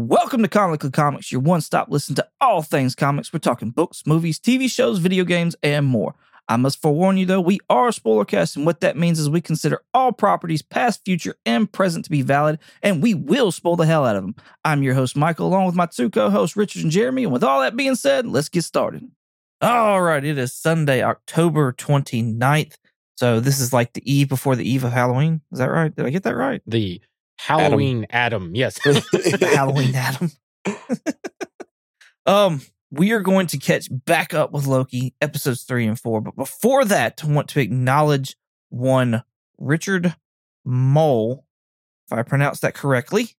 Welcome to Comically Comics, your one stop listen to all things comics. We're talking books, movies, TV shows, video games, and more. I must forewarn you though, we are a spoiler cast, and what that means is we consider all properties, past, future, and present, to be valid, and we will spoil the hell out of them. I'm your host, Michael, along with my two co hosts, Richard and Jeremy. And with all that being said, let's get started. All right, it is Sunday, October 29th. So this is like the eve before the eve of Halloween. Is that right? Did I get that right? The Halloween Adam. Yes. Halloween Adam. um, we are going to catch back up with Loki episodes three and four. But before that, I want to acknowledge one Richard Moll, if I pronounced that correctly.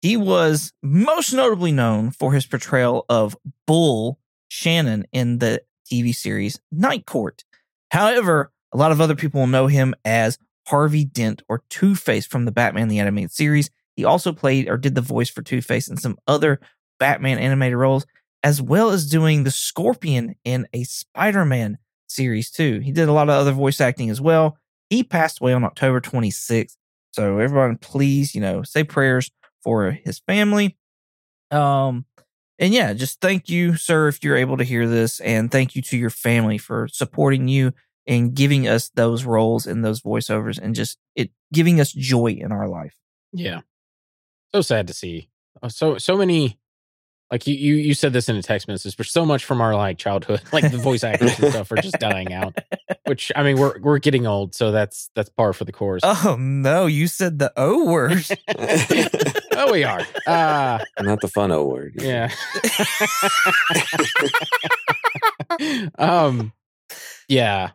He was most notably known for his portrayal of Bull Shannon in the TV series Night Court. However, a lot of other people will know him as Harvey Dent or Two Face from the Batman the Animated Series. He also played or did the voice for Two Face in some other Batman animated roles, as well as doing the Scorpion in a Spider Man series too. He did a lot of other voice acting as well. He passed away on October 26th. So everyone, please, you know, say prayers for his family. Um, and yeah, just thank you, sir, if you're able to hear this, and thank you to your family for supporting you and giving us those roles and those voiceovers and just it giving us joy in our life. Yeah. So sad to see. Uh, So so many like you, you you said this in a text message, but so much from our like childhood, like the voice actors and stuff are just dying out. Which I mean we're we're getting old, so that's that's par for the course. Oh no, you said the O word. oh, we are. Uh Not the fun O word. yeah. um yeah.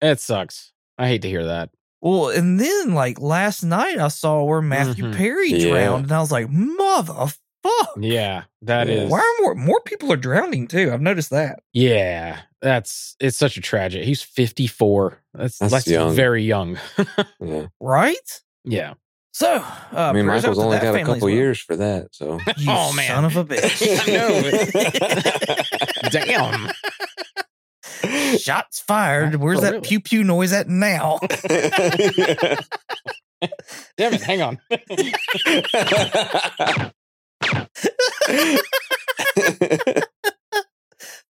It sucks. I hate to hear that. well, and then like last night I saw where Matthew Mhm. Perry Yeah. drowned, and I was like, motherfuck. Yeah, that Yeah. is. Why are more more people are drowning too? I've noticed that. Yeah, that's it's such a tragedy. He's 54. That's That's that's, young. very young. Yeah. Right? yeah. So uh I mean, Michael's only got a couple well. years for that. So You Oh, man. son of a bitch. Damn. Shots fired. Where's Oh, that really? pew pew noise at now? Damn it. Hang on.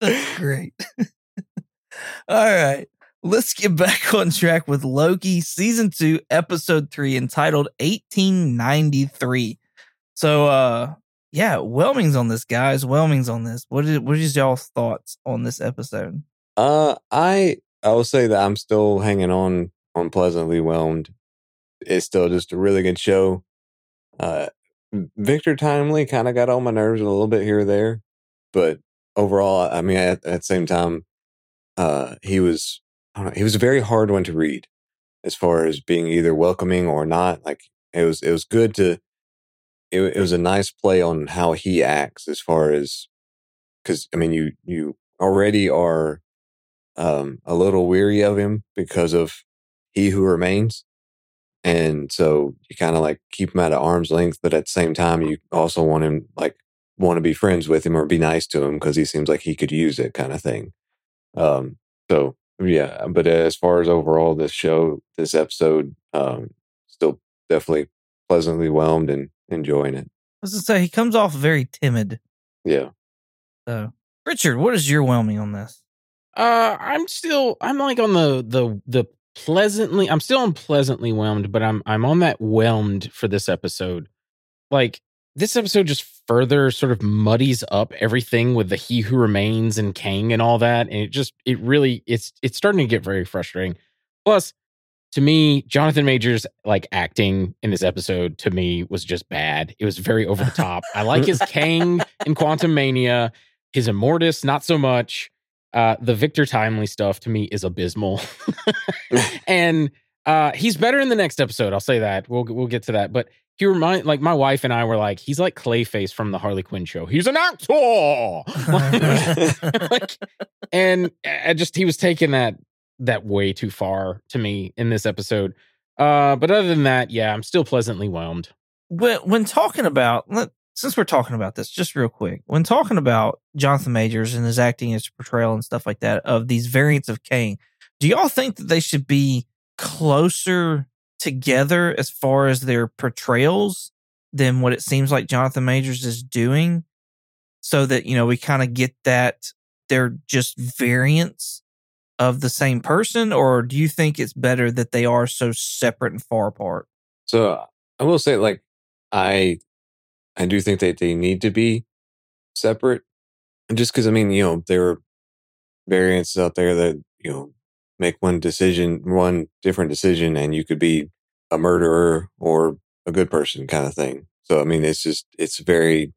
That's great. All right. Let's get back on track with Loki season 2 episode 3 entitled 1893. So uh yeah, Whelming's on this guys. Whelming's on this. What is what is y'all's thoughts on this episode? Uh, I I will say that I'm still hanging on on pleasantly whelmed. It's still just a really good show. Uh, Victor Timely kind of got on my nerves a little bit here or there, but overall, I mean, at, at the same time, uh, he was I don't know, he was a very hard one to read as far as being either welcoming or not. Like it was it was good to it, it was a nice play on how he acts as far as because I mean you you already are um, a little weary of him because of he who remains, and so you kind of like keep him at an arm's length, but at the same time you also want him like want to be friends with him or be nice to him because he seems like he could use it kind of thing. Um, so yeah, but as far as overall this show, this episode, um, still definitely pleasantly whelmed and enjoying it. I was to say he comes off very timid. Yeah. So Richard, what is your whelming on this? Uh I'm still I'm like on the the the pleasantly I'm still unpleasantly whelmed, but I'm I'm on that whelmed for this episode. Like this episode just further sort of muddies up everything with the he who remains and Kang and all that. And it just it really it's it's starting to get very frustrating. Plus, to me, Jonathan Majors like acting in this episode to me was just bad. It was very over the top. I like his Kang in Quantumania, his Immortus, not so much. Uh, the Victor Timely stuff to me is abysmal, and uh, he's better in the next episode. I'll say that. We'll we'll get to that. But he remind like my wife and I were like, he's like Clayface from the Harley Quinn show. He's an actor, like, and I just he was taking that that way too far to me in this episode. Uh, but other than that, yeah, I'm still pleasantly whelmed. when when talking about let, since we're talking about this, just real quick, when talking about Jonathan Majors and his acting, his portrayal, and stuff like that of these variants of Kang, do y'all think that they should be closer together as far as their portrayals than what it seems like Jonathan Majors is doing so that, you know, we kind of get that they're just variants of the same person or do you think it's better that they are so separate and far apart? So I will say, like, I I do think that they need to be separate, just because I mean, you know, there are variants out there that you know make one decision, one different decision, and you could be a murderer or a good person, kind of thing. So I mean, it's just it's very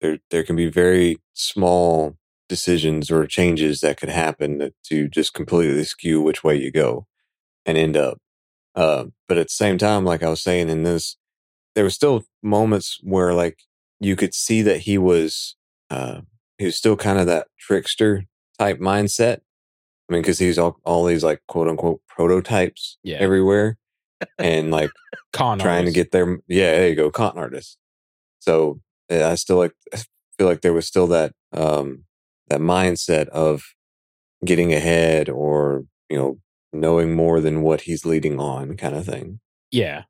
there. There can be very small decisions or changes that could happen to just completely skew which way you go and end up. Uh, but at the same time, like I was saying in this, there were still moments where like you could see that he was uh, he was still kind of that trickster type mindset. I mean, because he's all all these like quote unquote prototypes Yeah. everywhere, and like Con trying to get their yeah there you go con artist so yeah, i still like I feel like there was still that um that mindset of getting ahead or you know knowing more than what he's leading on kind of thing Yeah.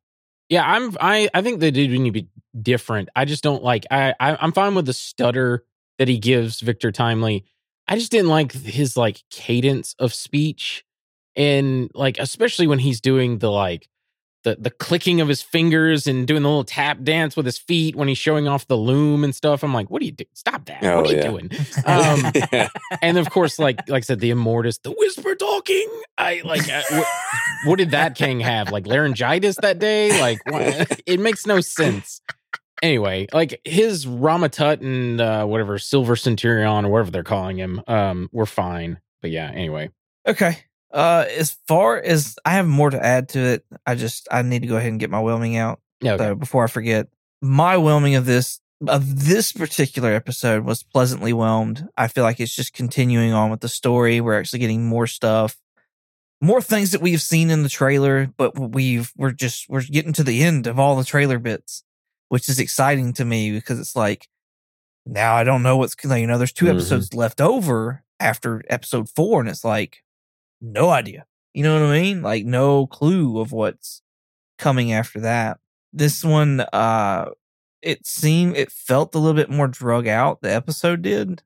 Yeah, I'm I I think they do need to be different. I just don't like I, I I'm fine with the stutter that he gives Victor Timely. I just didn't like his like cadence of speech and like especially when he's doing the like the the clicking of his fingers and doing the little tap dance with his feet when he's showing off the loom and stuff. I'm like, what are you doing? Stop that. Oh, what are you doing? Um, yeah. and of course, like like I said, the Immortus, the whisper talking. I like uh, what, what did that king have? Like laryngitis that day? Like what? it makes no sense. Anyway, like his Rama-Tut and uh, whatever Silver Centurion or whatever they're calling him, um, were fine. But yeah, anyway, Okay. Uh, as far as I have more to add to it, I just I need to go ahead and get my whelming out. yeah, okay. So before I forget, my whelming of this of this particular episode was pleasantly whelmed. I feel like it's just continuing on with the story. We're actually getting more stuff, more things that we've seen in the trailer, but we've we're just we're getting to the end of all the trailer bits, which is exciting to me because it's like now I don't know what's you know there's 2 Mhm. episodes left over after episode four, and it's like no idea. You know what I mean? Like no clue of what's coming after that. This one, uh, it seemed it felt a little bit more drug out. The episode did,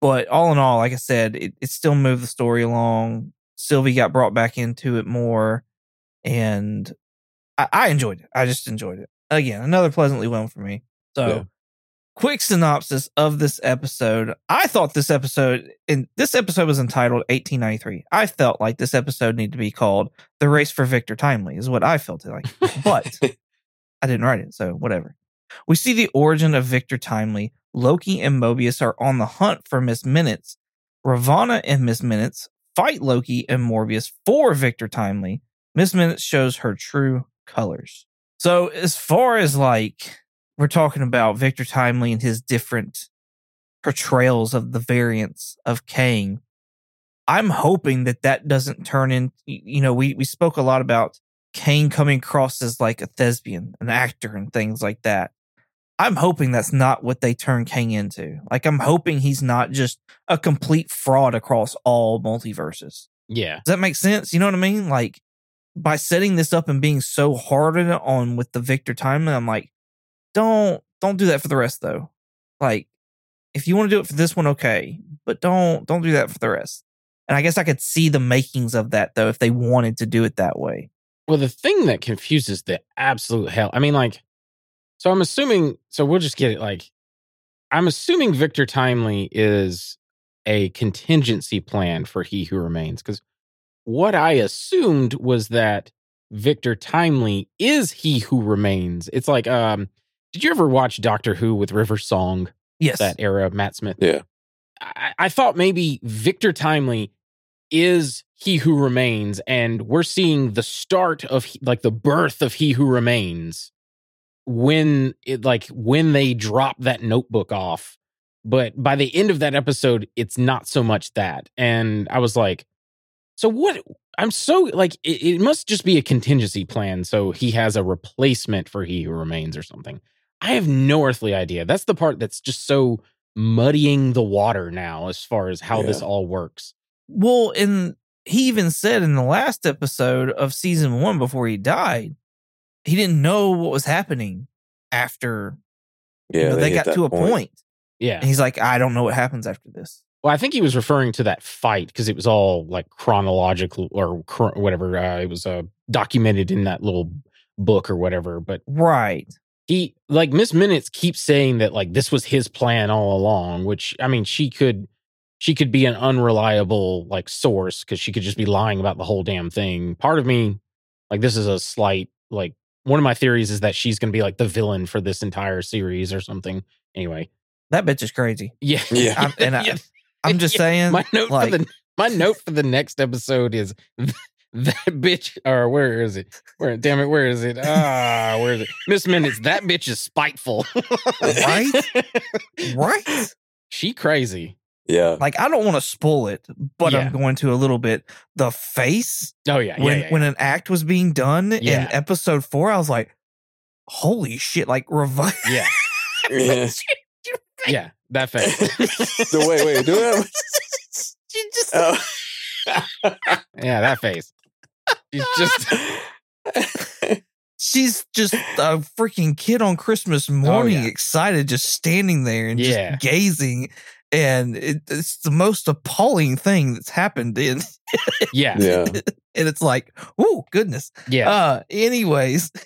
but all in all, like I said, it, it still moved the story along. Sylvie got brought back into it more, and I, I enjoyed it. I just enjoyed it. Again, another pleasantly well for me. So, Yeah. Quick synopsis of this episode. I thought this episode, and this episode was entitled 1893. I felt like this episode needed to be called The Race for Victor Timely, is what I felt it like. But I didn't write it, so whatever. We see the origin of Victor Timely. Loki and Mobius are on the hunt for Miss Minutes. Ravana and Miss Minutes fight Loki and Mobius for Victor Timely. Miss Minutes shows her true colors. So, as far as like we're talking about Victor Timely and his different portrayals of the variants of Kang, I'm hoping that that doesn't turn in. You know, we we spoke a lot about Kang coming across as like a thespian, an actor, and things like that. I'm hoping that's not what they turn Kang into. Like, I'm hoping he's not just a complete fraud across all multiverses. yeah, Does that make sense? You know what I mean? Like, by setting this up and being so hard on on with the Victor timeline, I'm like, don't don't do that for the rest though. Like, if you want to do it for this one, okay, but don't don't do that for the rest. And I guess I could see the makings of that though if they wanted to do it that way. Well, the thing that confuses the absolute hell. I mean, like, so I'm assuming. So we'll just get it. Like, I'm assuming Victor Timely is a contingency plan for He Who Remains. Because what I assumed was that Victor Timely is He Who Remains. It's like, um, did you ever watch Doctor Who with River Song? Yes. That era Matt Smith. yeah I, I thought maybe Victor Timely is he who remains, and we're seeing the start of like the birth of he who remains when it like when they drop that notebook off. But by the end of that episode, it's not so much that. And I was like, so what? I'm so like, it, it must just be a contingency plan. So he has a replacement for he who remains or something. I have no earthly idea. That's the part that's just so muddying the water now as far as how this all works. Well, and he even said in the last episode of season one before he died, he didn't know what was happening. after Yeah, you know, they, hit got to a point. Yeah. And he's like, I don't know what happens after this. Well, I think he was referring to that fight because it was all like chronological or chro- whatever. Uh, it was uh, documented in that little book or whatever. But Right. He, like, Miss Minutes keeps saying that like this was his plan all along. Which I mean, she could, she could be an unreliable like source because she could just be lying about the whole damn thing. Part of me, like, this is a slight like one of my theories is that she's going to be like the villain for this entire series or something. Anyway, That bitch is crazy. yeah, Yeah. I'm, and I, Yeah. I'm just Yeah, saying, my note like, for the my note for the next episode is that bitch or where is it where damn it where is it ah where is it miss minutes that bitch is spiteful Right? right? she crazy yeah. Like, I don't want to spoil it, but Yeah. I'm going to a little bit. The face oh yeah yeah when yeah, when an act was being done Yeah. in episode four, I was like, holy shit! Like revive. yeah yeah. yeah that face So wait, wait, do it. she just Oh. yeah that face she's just she's just a freaking kid on Christmas morning, Oh, yeah. excited, just standing there and Yeah. just gazing. And it, it's the most appalling thing that's happened in, yeah yeah. and it's like, oh goodness. yeah Uh, anyways.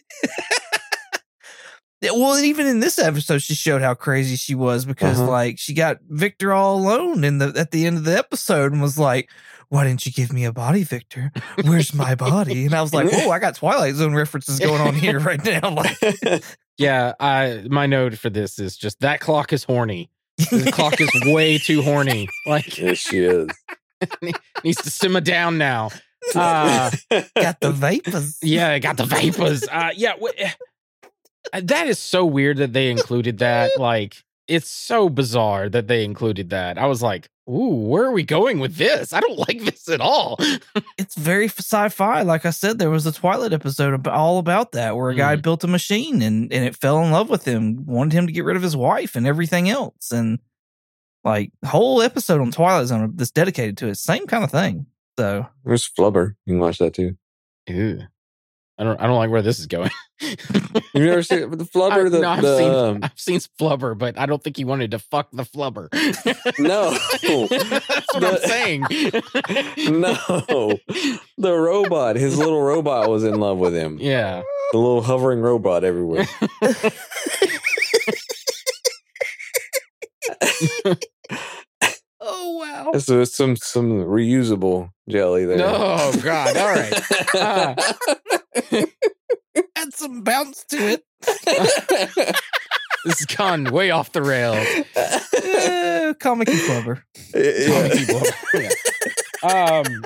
Yeah, well, even in this episode, she showed how crazy she was because, Uh-huh. like, she got Victor all alone in the at the end of the episode and was like, "Why didn't you give me a body, Victor? Where's my body?" And I was like, "Oh, I got Twilight Zone references going on here right now." Like, yeah i my note for this is just that clock is horny the clock is way too horny like yes, she is. needs to simmer down now uh got the vapors. Yeah, I got the vapors. Uh, yeah, wh- eh, uh, that is so weird that they included that. Like, it's so bizarre that they included that. I was like, "Ooh, where are we going with this? I don't like this at all." It's very sci-fi. Like I said, there was a Twilight episode all about that, where a guy Mhm. built a machine and and it fell in love with him, wanted him to get rid of his wife and everything else, and like whole episode on Twilight Zone that's dedicated to it, same kind of thing. So There's Flubber. You can watch that too. Ew. I don't. I don't like where this is going. You've never seen the Flubber? The, no, I've the, seen. um, I've seen Flubber, but I don't think he wanted to fuck the Flubber. No. that's what I'm The- saying. no, the robot. His little robot was in love with him. Yeah. The little hovering robot everywhere. oh wow, So it's some some reusable jelly there. Oh God! All right. Ah. had some bounce to it. this has gone way off the rails. Eh, comic and clever. Yeah. Yeah. Um.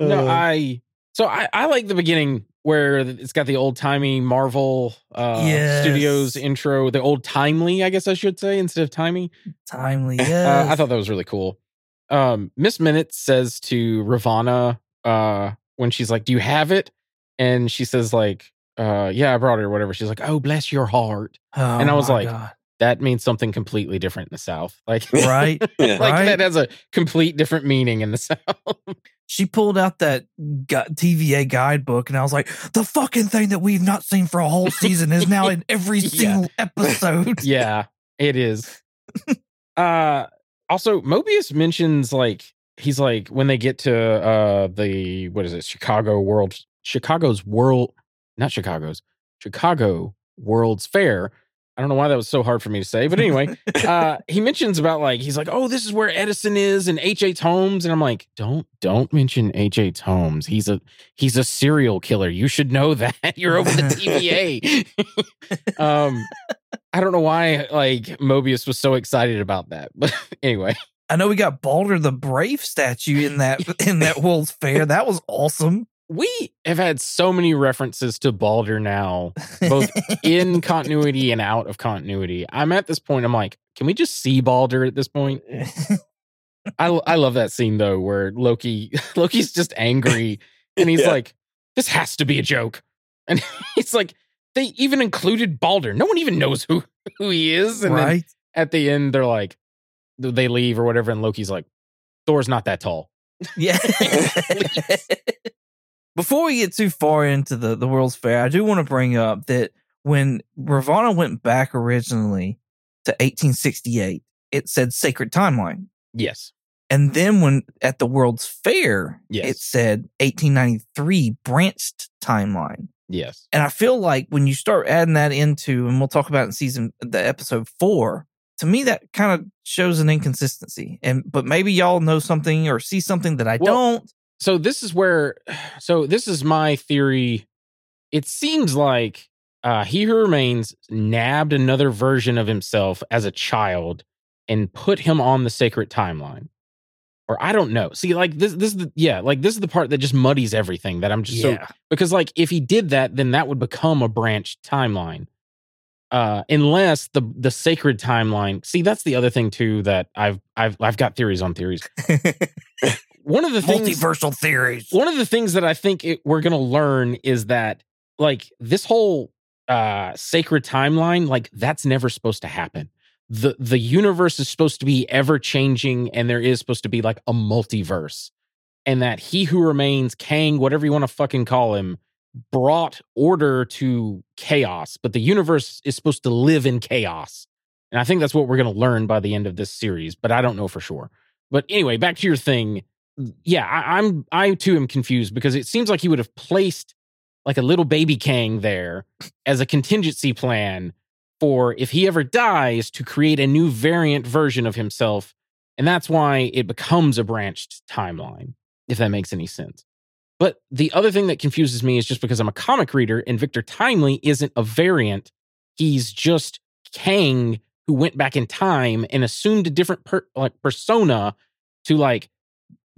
No, Uh, I. So I I like the beginning where it's got the old timey Marvel uh Yes. Studios intro, the old timely, I guess I should say instead of timey. Timely, Uh. I thought that was really cool. Um, Miss Minute says to Ravana uh, when she's like, "Do you have it?" And she says like, uh, "Yeah, I brought or whatever." She's like, "Oh, bless your heart." Oh, and I was like, God. That means something completely different in the South. Like, right. Like Right. that has a complete different meaning in the South. She pulled out that TVA guidebook, and I was like, "The fucking thing that we've not seen for a whole season is now in every Yeah. single episode." yeah, it is. uh, also, Mobius mentions like he's like when they get to uh the what is it Chicago World Chicago's World not Chicago's Chicago World's Fair. I don't know why that was so hard for me to say, but anyway, uh, he mentions about like he's like, oh, this is where Edison is and H. H. Holmes, and I'm like, don't don't mention H. H. Holmes. He's a he's a serial killer. You should know that. You're over the TVA. um, I don't know why like Mobius was so excited about that, but anyway, I know we got Balder the Brave statue in that in that World's Fair. That was awesome. We have had so many references to Balder now, both in continuity and out of continuity. I'm at this point. I'm like, can we just see Balder at this point? I I love that scene though, where Loki Loki's just angry and he's Yeah. like, "This has to be a joke," and he's like, "They even included Balder. No one even knows who who he is." And then right? at the end, they're like, they leave or whatever, and Loki's like, "Thor's not that tall." Yeah. Before we get too far into the, the World's Fair, I do want to bring up that when Ravana went back originally to 1868, it said sacred timeline. Yes. And then when at the World's Fair, Yes. it said 1893 branched timeline. Yes. And I feel like when you start adding that into, and we'll talk about in season the episode four, to me that kind of shows an inconsistency. And but maybe y'all know something or see something that I Well, don't. So this is where so this is my theory. It seems like uh he who remains nabbed another version of himself as a child and put him on the sacred timeline. Or i don't know. See like this this is the yeah like this is the part that just muddies everything that i'm just so Yeah. because like if he did that then that would become a branch timeline. Uh unless the the sacred timeline see that's the other thing too that i've i've i've got theories on theories one of the things Multiversal theories. one of the things that I think it, we're going to learn is that like this whole uh sacred timeline like that's never supposed to happen. The the universe is supposed to be ever changing and there is supposed to be like a multiverse. And that he who remains Kang whatever you want to fucking call him brought order to chaos, but the universe is supposed to live in chaos. And I think that's what we're going to learn by the end of this series, but I don't know for sure. But anyway, back to your thing yeah, I, I'm I too am confused because it seems like he would have placed like a little baby Kang there as a contingency plan for if he ever dies to create a new variant version of himself, and that's why it becomes a branched timeline. If that makes any sense. But the other thing that confuses me is just because I'm a comic reader and Victor Timely isn't a variant. He's just Kang who went back in time and assumed a different per, like persona to like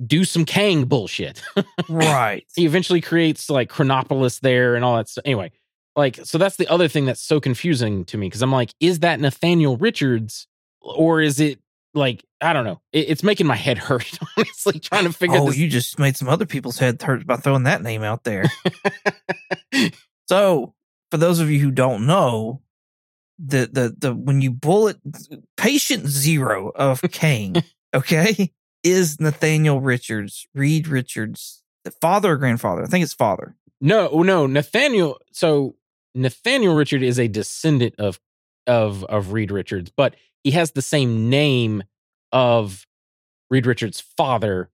do some Kang bullshit. right. he eventually creates like Chronopolis there and all that stuff. Anyway, like, so that's the other thing that's so confusing to me because I'm like, is that Nathaniel Richards or is it like, I don't know. It- it's making my head hurt, honestly, trying to figure Oh, this. you just made some other people's head hurt by throwing that name out there. so, for those of you who don't know, the the the when you bullet patient zero of Kang, okay, is Nathaniel Richards, Reed Richards, the father or grandfather? I think it's father. no, oh, no, Nathaniel. So Nathaniel Richard is a descendant of of of Reed Richards, but he has the same name of Reed Richards' father,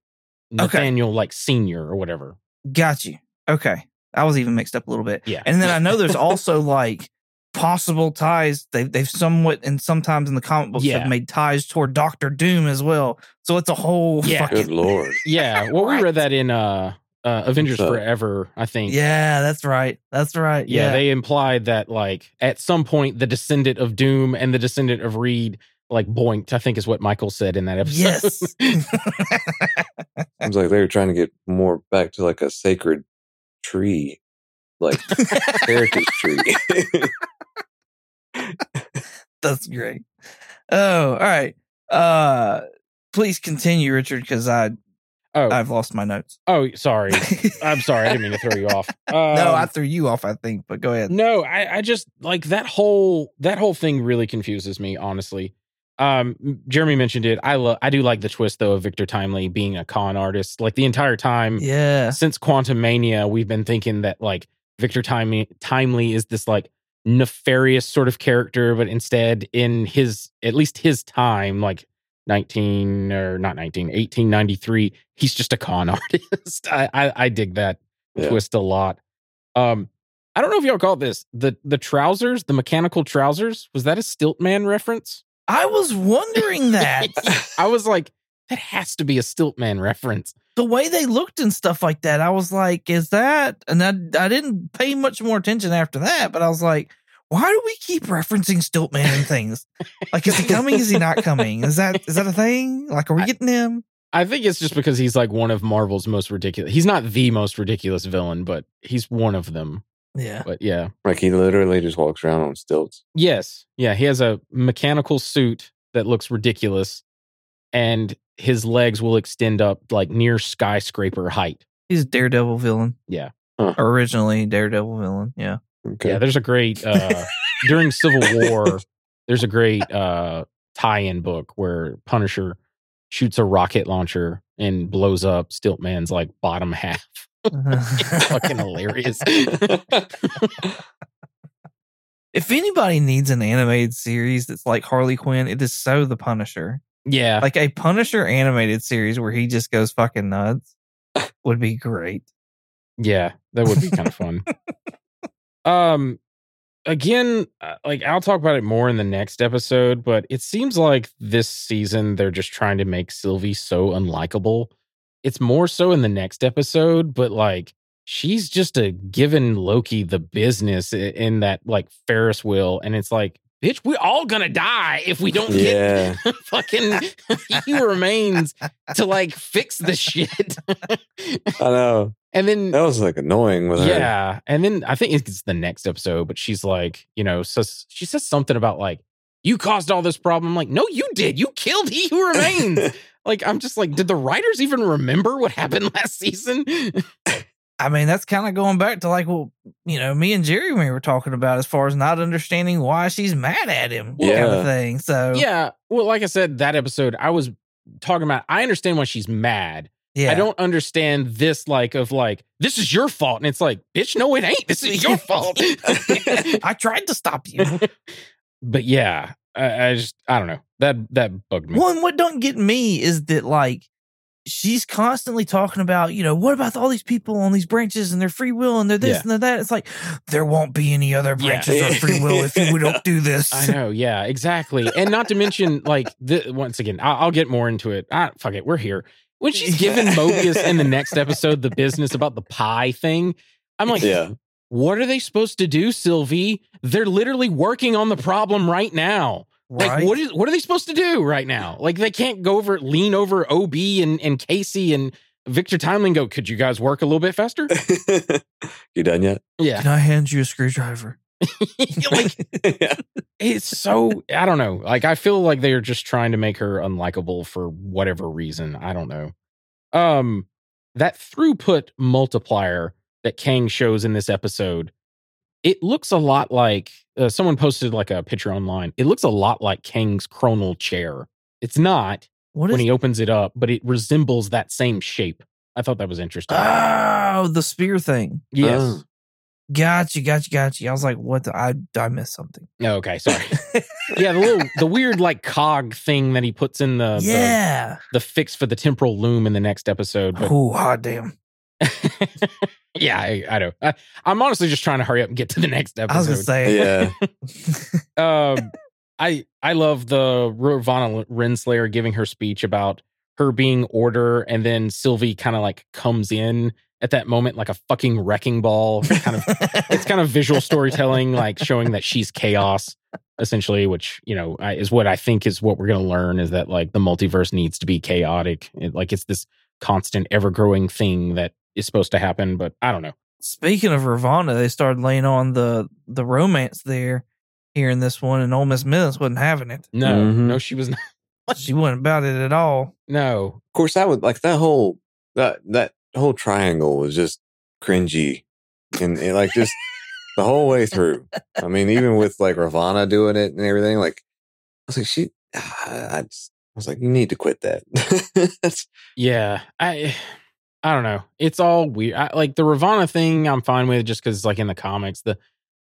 Nathaniel like senior or whatever. Got you. Okay, I was even mixed up a little bit. Yeah. And then I know there's also like possible ties. They've they've somewhat and sometimes in the comic books Yeah. have made ties toward Doctor Doom as well. So it's a whole Yeah. Good lord. Yeah, well, we read that in uh, uh Avengers So- Forever, I think. Yeah, that's right. That's right. yeah, Yeah. they implied that like at some point the descendant of Doom and the descendant of Reed like boinked. I think is what Michael said in that episode. yes. Seems like they were trying to get more back to like a sacred tree, like heritage tree. That's great. Oh, all right. Uh please continue, Richard, because I oh, I've lost my notes. oh, sorry. I'm sorry. I didn't mean to throw you off. Um, no, I threw you off, I think, but go ahead. No, I, I just like that whole that whole thing really confuses me, honestly. Um, Jeremy mentioned it. I love I do like the twist though of Victor Timely being a con artist. Like the entire time Yeah. since Quantumania, we've been thinking that like Victor Timely Timely is this like nefarious sort of character, but instead in his at least his time, like 19 or not 19, 1893, he's just a con artist. I, I I dig that Yeah. twist a lot. Um, I don't know if y'all caught this. The the trousers, the mechanical trousers, was that a Stiltman reference? I was wondering that. I was like, that has to be a Stiltman reference. The way they looked and stuff like that, I was like, is that? And I, I didn't pay much more attention after that, but I was like, why do we keep referencing Stiltman and things? Like, is he coming? Is he not coming? Is that is that a thing? Like, are we getting him? I think it's just because he's like one of Marvel's most ridiculous. He's not the most ridiculous villain, but he's one of them. Yeah. But yeah. like he literally just walks around on stilts. Yes. Yeah. He has a mechanical suit that looks ridiculous, and his legs will extend up like near skyscraper height. He's a Daredevil villain. Yeah. Huh. Originally Daredevil villain. Yeah. Okay. Yeah. There's a great uh during Civil War, there's a great uh tie-in book where Punisher shoots a rocket launcher and blows up Stiltman's like bottom half. It's fucking hilarious. If anybody needs an animated series that's like Harley Quinn, it is so the Punisher. Yeah. Like a Punisher animated series where he just goes fucking nuts would be great. Yeah, that would be kind of fun. Um, again, uh, like I'll talk about it more in the next episode, but it seems like this season they're just trying to make Sylvie so unlikable. It's more so in the next episode, but like she's just a given Loki the business in that like Ferris wheel, and it's like, bitch, we're all gonna die if we don't get Yeah. fucking he remains to like fix the shit. I know. and then That was like annoying with her. yeah, and then I think it's the next episode, but she's like, you know, says she says something about like you caused all this problem. I'm like, no, you did. You killed He Who Remains. like, I'm just like, did the writers even remember what happened last season? I mean, that's kind of going back to like, well, you know, me and Jerry we were talking about as far as not understanding why she's mad at him, kind Yeah. of thing. So, yeah, well, like I said, that episode, I was talking about. I understand why she's mad. yeah. I don't understand this like of like this is your fault, and it's like, bitch, no, it ain't. This is your fault. I tried to stop you. but yeah, I, I just I don't know that that bugged me. One, what don't get me is that like she's constantly talking about, you know, what about all these people on these branches and their free will and they're this Yeah. and they're that. It's like there won't be any other Yeah. branches of free will if we don't do this. I know, yeah, exactly, and not to mention like the, once again, I'll, I'll get more into it. Ah, fuck it, we're here. When she's giving Mobius in the next episode the business about the pie thing, I'm like, yeah. what are they supposed to do, Sylvie? They're literally working on the problem right now. Like, what is what are they supposed to do right now? Like, they can't go over, lean over Ob and and Casey and Victor Timely and go. Could you guys work a little bit faster? you done yet? Yeah, Can I hand you a screwdriver? like yeah. it's so I don't know. Like I feel like they're just trying to make her unlikable for whatever reason. I don't know. Um that throughput multiplier that Kang shows in this episode, it looks a lot like uh, someone posted like a picture online. It looks a lot like Kang's chronal chair. It's not What when is he opens it up, but it resembles that same shape. I thought that was interesting. Oh, the spear thing. yes. Oh. Gotcha, gotcha, gotcha. I was like, what the I I missed something. Okay, sorry. yeah, the little the weird like cog thing that he puts in the the- yeah. the fix for the temporal loom in the next episode. But Oh, hot damn. yeah, I, I know. I, I'm honestly just trying to hurry up and get to the next episode. I was gonna say. Yeah. um, I I love the Ravana Renslayer giving her speech about her being order, and then Sylvie kind of like comes in at that moment like a fucking wrecking ball. Kind of, it's kind of visual storytelling, like showing that she's chaos essentially which you know I, is what i think is what we're going to learn is that like the multiverse needs to be chaotic it, like it's this constant ever growing thing that is supposed to happen but i don't know Speaking of Ravana, they started laying on the the romance there here in this one, and Ole Miss Minutes wasn't having it. no Mhm. no she was not She wasn't about it at all. no Of course, that would like that whole that that whole triangle was just cringy, and, and, like just the whole way through. I mean, even with like Ravana doing it and everything, like I was like, she, I just I was like, you need to quit that. Yeah i i don't know it's all weird I, like the ravana thing i'm fine with just because it's like in the comics the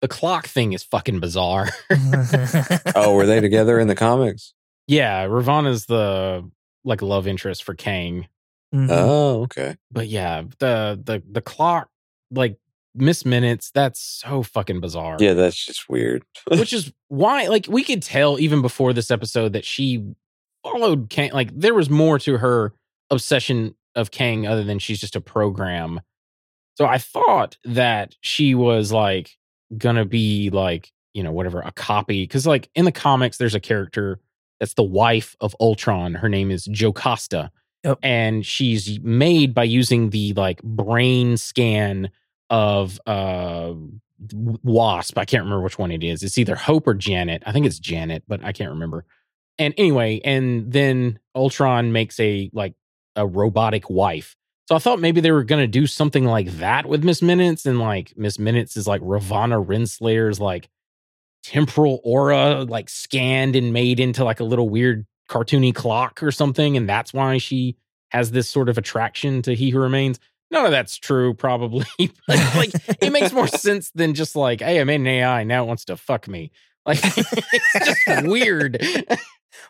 the clock thing is fucking bizarre oh, were they together in the comics? yeah ravana's the like love interest for kang Mhm. Oh, okay. but yeah the the the clock like miss minutes that's so fucking bizarre Yeah, that's just weird. which is why like we could tell even before this episode that she followed Kang like there was more to her obsession of Kang other than she's just a program. So I thought that she was like gonna be like, you know, whatever, a copy. Cause like in the comics, there's a character that's the wife of Ultron. Her name is Jocasta. Yep. And she's made by using the like brain scan of uh Wasp. I can't remember which one it is. It's either Hope or Janet. I think it's Janet, but I can't remember. And anyway, and then Ultron makes a like a robotic wife. So I thought maybe they were gonna do something like that with Miss Minutes, and like Miss Minutes is like Ravana Renslayer's like temporal aura, like scanned and made into like a little weird cartoony clock or something, and that's why she has this sort of attraction to He Who Remains. none of that's true, probably. but like, it makes more sense than just like, hey, I'm in AI now it wants to fuck me. Like, it's just weird.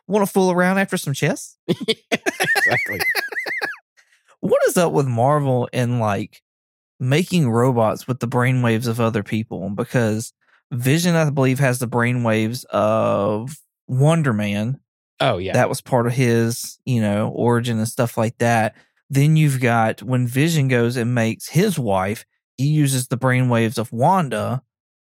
Want to fool around after some chess? exactly. What is up with Marvel and like making robots with the brainwaves of other people? Because Vision, I believe, has the brainwaves of Wonder Man. Oh yeah. That was part of his, you know, origin and stuff like that. Then you've got when Vision goes and makes his wife, he uses the brainwaves of Wanda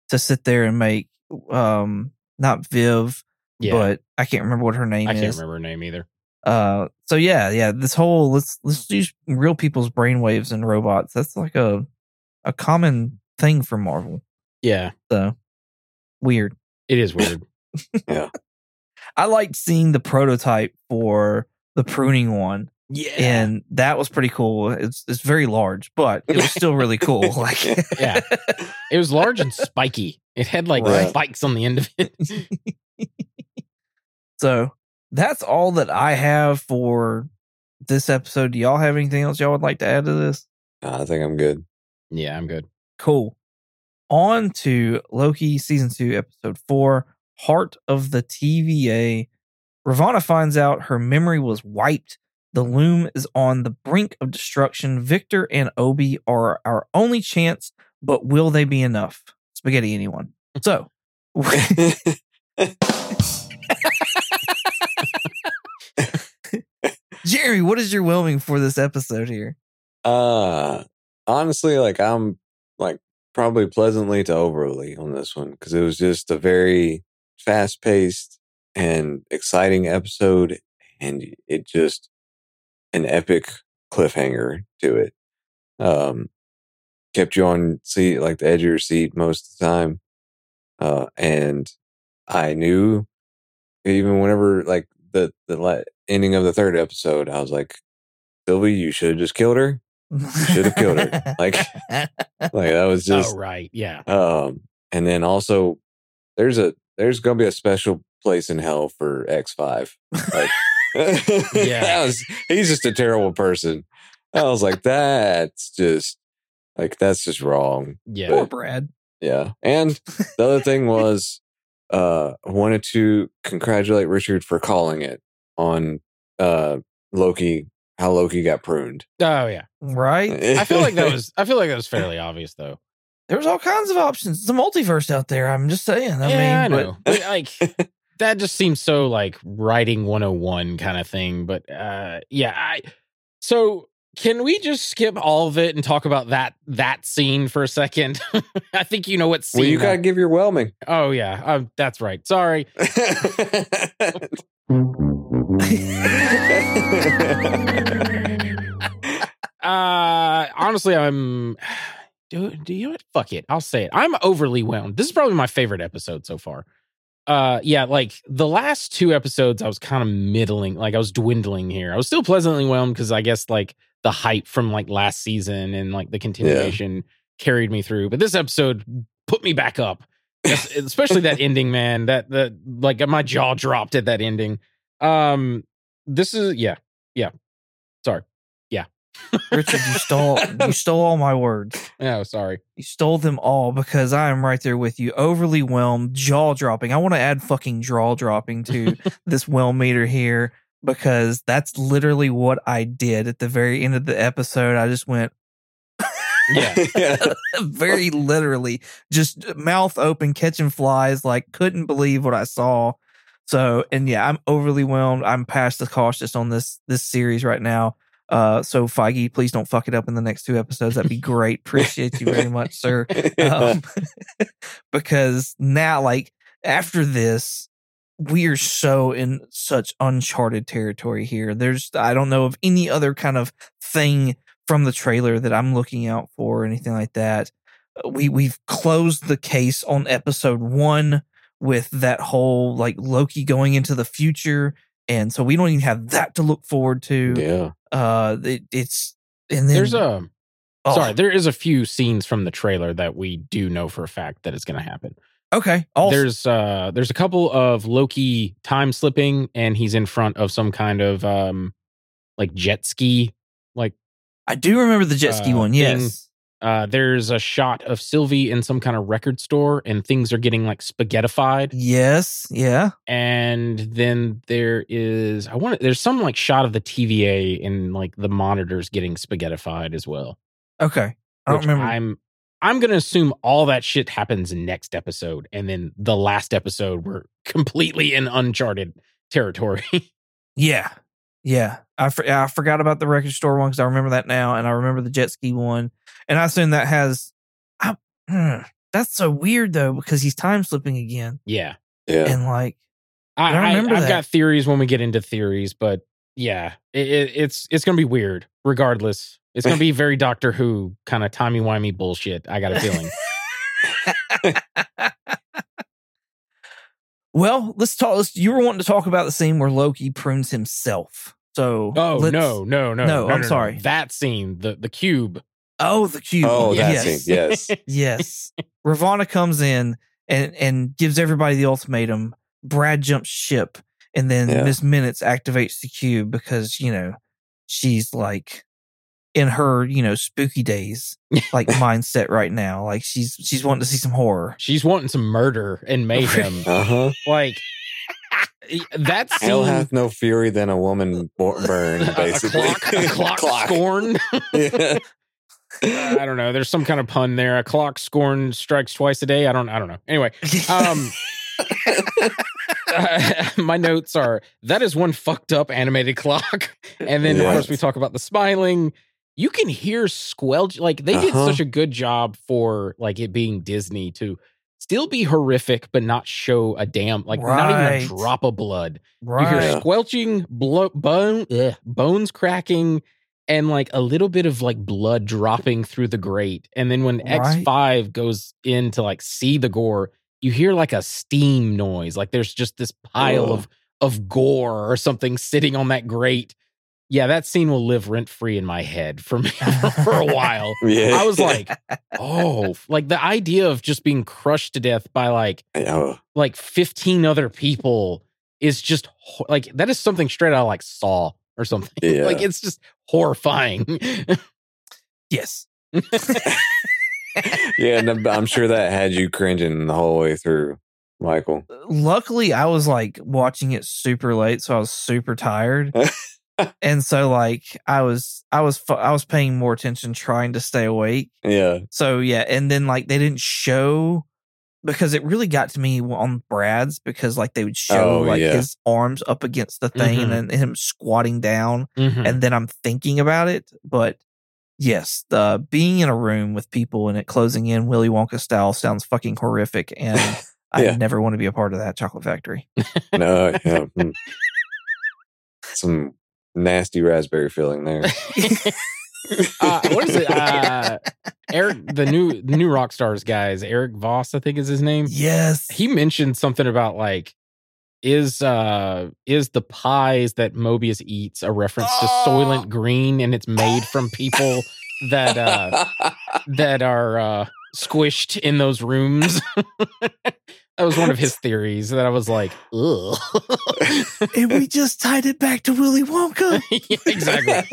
to sit there and make um not Viv, yeah. but I can't remember what her name I is. I can't remember her name either. Uh, so yeah, yeah, this whole let's let's use real people's brainwaves and robots. That's like a a common thing for Marvel. Yeah. So weird. It is weird. Yeah. I liked seeing the prototype for the pruning one, yeah. and that was pretty cool. It's it's very large, but it was still really cool. Like, Yeah. It was large and spiky. It had like Right. spikes on the end of it. so that's all that I have for this episode. Do y'all have anything else y'all would like to add to this? Uh, I think I'm good. yeah, I'm good. Cool. On to Loki season two, episode four, Heart of the TVA. Ravana finds out her memory was wiped. The loom is on the brink of destruction. Victor and Obi are our only chance, but will they be enough? Spaghetti, anyone? So, Jerry, what is your whelming for this episode here? uh honestly, like I'm like probably pleasantly to overly on this one because it was just a very fast paced and exciting episode, and it just an epic cliffhanger to it. Um, kept you on seat like the edge of your seat most of the time, uh, and I knew even whenever like the the la- ending of the third episode, I was like, Sylvie, you should have just killed her. should have killed her. Like- Like that was just oh right. Yeah. um, and then also there's a there's gonna be a special place in hell for X five. Like, Yeah. that was he's just a terrible person. I was like, that's just like that's just wrong. Yeah. Poor Brad. Yeah. And the other thing was uh wanted to congratulate Richard for calling it on uh Loki how Loki got pruned. Oh yeah. Right? I feel like that was I feel like that was fairly obvious though. There's all kinds of options. It's a multiverse out there. I'm just saying. I yeah, mean, I know. But, like that just seems so like writing 101 kind of thing. But uh yeah, I so can we just skip all of it and talk about that that scene for a second? I think you know what scene. well you gotta give your whelming. oh yeah, um, that's right. Sorry. Uh honestly, I'm do do you know what? Fuck it. I'll say it. I'm overly whelmed. This is probably my favorite episode so far. Uh yeah, like the last two episodes I was kind of middling, like I was dwindling here. I was still pleasantly whelmed because I guess like the hype from like last season and like the continuation carried me through. But this episode put me back up. Especially that ending, man. That that like my jaw dropped at that ending. Um this is yeah. Yeah. Sorry. Yeah. Richard, you stole you stole all my words. Oh, sorry. You stole them all because I am right there with you. Overly whelmed, jaw dropping. I want to add fucking jaw dropping to this whelm meter here because that's literally what I did at the very end of the episode. I just went Yeah. very literally just mouth open, catching flies, like couldn't believe what I saw. So, and yeah, I'm overly whelmed. I'm past the cautious on this this series right now. Uh, so Feige, please don't fuck it up in the next two episodes. That'd be great. Appreciate you very much, sir. Um, because now, like after this, we are so in such uncharted territory here. There's, I don't know of any other kind of thing from the trailer that I'm looking out for or anything like that. Uh, We we've closed the case on episode one with that whole like Loki going into the future, and so we don't even have that to look forward to. yeah. Uh, it, it's and then There's a oh, sorry, there is a few scenes from the trailer that we do know for a fact that it's going to happen. Okay. Also, There's uh there's a couple of Loki time slipping and he's in front of some kind of um like jet ski like I do remember the jet ski Uh, one. thing- Yes. Uh, there's a shot of Sylvie in some kind of record store, and things are getting like spaghettified. Yes. Yeah. And then there is, I want, there's some like shot of the TVA and like the monitors getting spaghettified as well. Okay. I don't remember. I'm, I'm gonna assume all that shit happens next episode, and then the last episode we're completely in uncharted territory. Yeah. Yeah. I, for, I forgot about the record store one because I remember that now. And I remember the jet ski one. And I assume that has. I, hmm, that's so weird though because he's time slipping again. yeah, Yeah. And like, I, I remember I, have that. got theories when we get into theories, but yeah, it, it, it's it's gonna be weird. Regardless, it's gonna be very Doctor Who kind of timey wimey bullshit. I got a feeling. well, let's talk. Let's, you were wanting to talk about the scene where Loki prunes himself. So, Oh let's- no, no, no, No, I'm sorry. That scene, the the cube. Oh, the cube. Oh, that yes. scene. Yes. yes. Ravonna comes in and and gives everybody the ultimatum. Brad jumps ship, and then Yeah. Miss Minutes activates the cube because you know she's like in her you know spooky days like mindset right now. Like she's she's wanting to see some horror. She's wanting some murder and mayhem. Uh huh. like that scene. Hell hath no fury than a woman bo- burned, basically. A clock, a clock, scorned. yeah. I don't know. There's some kind of pun there. A clock scorn strikes twice a day. I don't. I don't know. Anyway, um, uh, my notes are that is one fucked up animated clock, and then of course we talk about the smiling. You can hear squelch. Like they did Uh-huh. such a good job for like it being Disney to still be horrific, but not show a damn like not even a drop of blood. You hear squelching, blo- bone, ugh, bones cracking, and like a little bit of like blood dropping through the grate. And then when Right. X5 goes in to like see the gore, you hear like a steam noise. Like there's just this pile Ugh. of of gore or something sitting on that grate. Yeah, that scene will live rent free in my head for me for a while. Yeah. I was like, oh, like the idea of just being crushed to death by like like 15 other people is just like that is something straight out of like Saw or something. Yeah. like it's just horrifying. yes. yeah, and I'm- I'm sure that had you cringing the whole way through, Michael. luckily I was like watching it super late, so I was super tired. And so like I was I was fu- I was paying more attention trying to stay awake. Yeah. So yeah, and then like they didn't show because it really got to me on Brad's because like they would show Oh, like yeah. his arms up against the thing Mhm. and then him squatting down Mhm. and then I'm thinking about it, but yes, the being in a room with people and it closing in Willy Wonka style sounds fucking horrific and I Yeah. never want to be a part of that chocolate factory. No, yeah. mm. Some nasty raspberry filling there. uh, what is it? Uh, Eric, the new the New Rockstars guys, Erik Voss, I think is his name. Yes. He mentioned something about like is uh is the pies that Mobius eats a reference to Oh. Soylent Green and it's made from people that uh that are uh squished in those rooms. that was one of his theories that I was like, ugh. and we just tied it back to Willy Wonka. Yeah, exactly.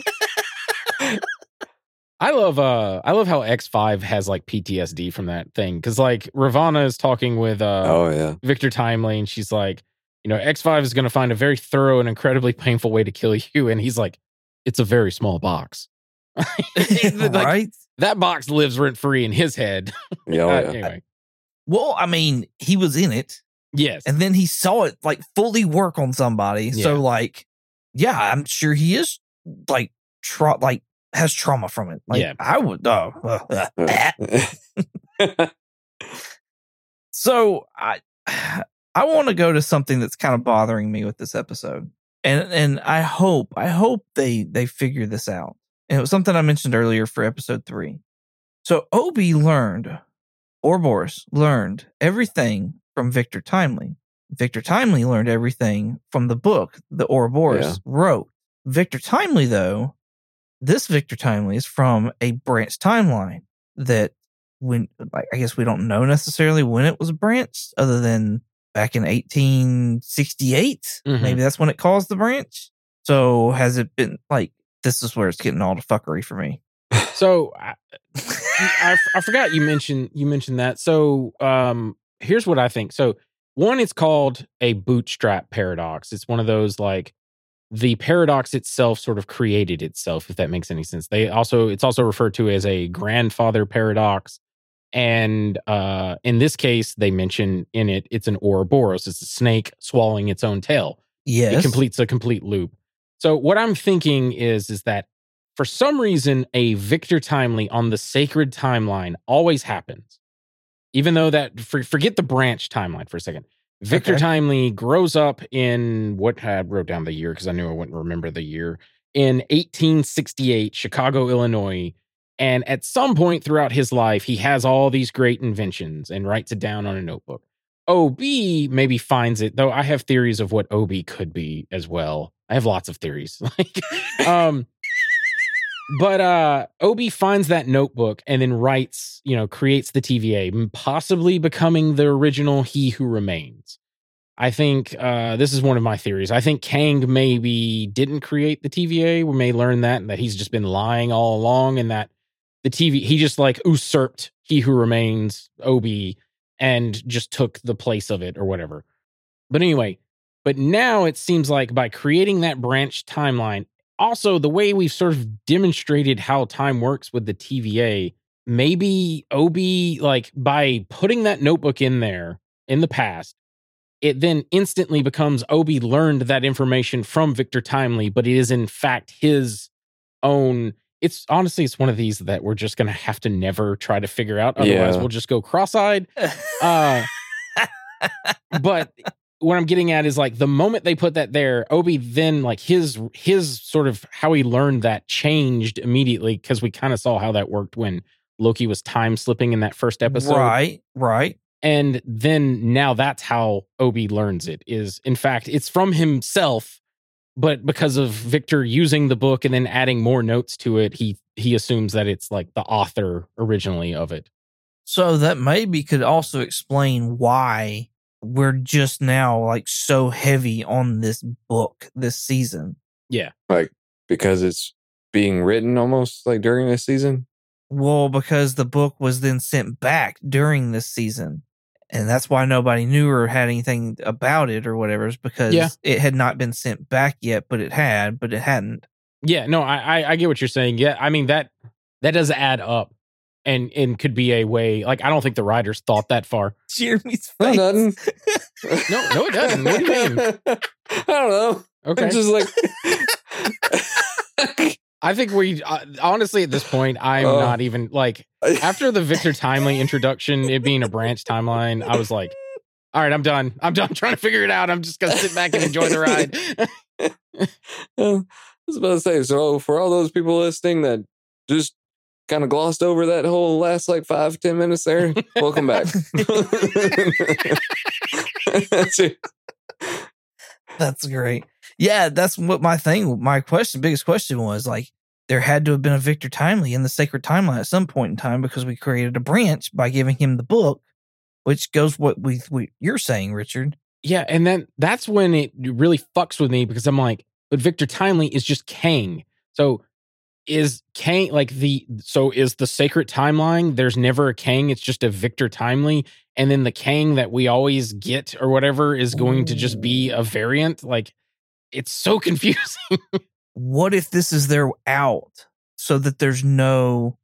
I love uh I love how X5 has like PTSD from that thing. Cause like Ravonna is talking with uh oh yeah. Victor Timely and she's like, you know, X5 is gonna find a very thorough and incredibly painful way to kill you. And he's like, it's a very small box. Like, right? That box lives rent free in his head. Yeah, oh, Uh, yeah. Anyway. Well, I mean, he was in it Yes. and then he saw it like fully work on somebody. Yeah. So like, yeah, I'm sure he is like tra- like has trauma from it. Like Yeah. I would oh, well, uh, So I I want to go to something that's kind of bothering me with this episode. And and I hope I hope they they figure this out. And it was something I mentioned earlier for episode 3. So Obi learned Ouroboros learned everything from Victor Timely. Victor Timely learned everything from the book that Ouroboros Yeah. wrote. Victor Timely though, this Victor Timely is from a branch timeline that when like I guess we don't know necessarily when it was branched, other than back in 1868. Mhm. Maybe that's when it caused the branch. So has it been like this is where it's getting all the fuckery for me. So I, I, I forgot you mentioned you mentioned that. So um, here's what I think. So one, it's called a bootstrap paradox. It's one of those like the paradox itself sort of created itself, if that makes any sense. They also it's also referred to as a grandfather paradox. And uh, in this case, they mention in it it's an Ouroboros. It's a snake swallowing its own tail. Yes. It completes a complete loop. So what I'm thinking is is that for some reason a Victor Timely on the sacred timeline always happens. Even though that for, forget the branch timeline for a second. Victor Okay. Timely grows up in what I wrote down the year because I knew I wouldn't remember the year in 1868, Chicago, Illinois. And at some point throughout his life, he has all these great inventions and writes it down on a notebook. OB maybe finds it, though I have theories of what OB could be as well. I have lots of theories. Like, um, but uh Obi finds that notebook and then writes, you know, creates the TVA, possibly becoming the original He Who Remains. I think uh this is one of my theories. I think Kang maybe didn't create the TVA. We may learn that and that he's just been lying all along and that the TV he just like usurped He Who Remains, Obi, and just took the place of it or whatever. But anyway, but now it seems like by creating that branch timeline, also the way we've sort of demonstrated how time works with the TVA, maybe Obi, like by putting that notebook in there in the past, it then instantly becomes Obi learned that information from Victor Timely, but it is in fact his own. It's honestly, it's one of these that we're just going to have to never try to figure out. Otherwise, Yeah. we'll just go cross eyed. Uh, but what I'm getting at is like the moment they put that there, Obi then like his his sort of how he learned that changed immediately because we kind of saw how that worked when Loki was time slipping in that first episode. Right, right. And then now that's how Obi learns it is in fact it's from himself, but because of Victor using the book and then adding more notes to it, he he assumes that it's like the author originally of it. So that maybe could also explain why we're just now like so heavy on this book this season. Yeah. Like because it's being written almost like during this season. Well, because the book was then sent back during this season. And that's why nobody knew or had anything about it or whatever, is because Yeah. it had not been sent back yet, but it had, but it hadn't. Yeah, no, I, I I get what you're saying. Yeah, I mean that that does add up, and and could be a way. Like I don't think the writers thought that far. Jeremy's No, face. doesn't. No, no, it doesn't. What do you mean? I don't know. Okay, I'm just like I think we uh, honestly at this point I'm Oh. not even like after the Victor Timely introduction, it being a branch timeline. I was like, all right, I'm done. I'm done trying to figure it out. I'm just gonna sit back and enjoy the ride. I was about to say, so for all those people listening that just kind of glossed over that whole last like five, ten minutes there, welcome back. That's it. That's great. Yeah, that's what my thing, my question, biggest question was like, there had to have been a Victor Timely in the sacred timeline at some point in time because we created a branch by giving him the book, which goes what we, we you're saying, Richard. Yeah, and then that's when it really fucks with me because I'm like, but Victor Timely is just Kang. So is Kang like the so is the sacred timeline? There's never a Kang, it's just a Victor Timely, and then the Kang that we always get or whatever is going to just be a variant. Like it's so confusing. What if this is their out so that there's no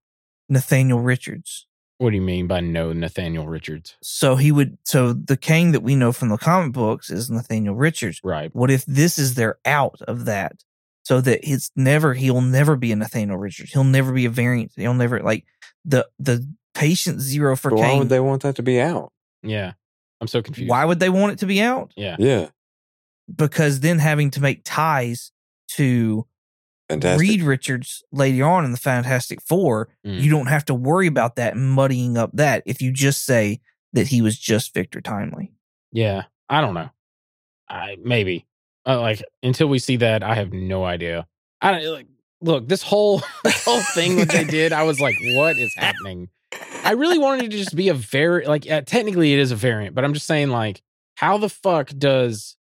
Nathaniel Richards? what do you mean by no Nathaniel Richards? So he would, so the Kang that we know from the comic books is Nathaniel Richards. Right. What if this is their out of that? So that it's never he'll never be a Nathaniel Richards. He'll never be a variant. He'll never like the the patient zero for But why would they want that to be out? Yeah. I'm so confused. Why would they want it to be out? Yeah. Yeah, Because then having to make ties to fantastic. Reed Richards later on in the Fantastic Four, Mm. you don't have to worry about that muddying up that if you just say that he was just Victor Timely. Yeah, I don't know. I maybe uh, like until we see that, I have no idea. I don't like. Look, this whole whole thing that they did, I was like, "What is happening?" I really wanted it to just be a very like. Uh, technically, it is a variant, but I'm just saying, like, how the fuck does?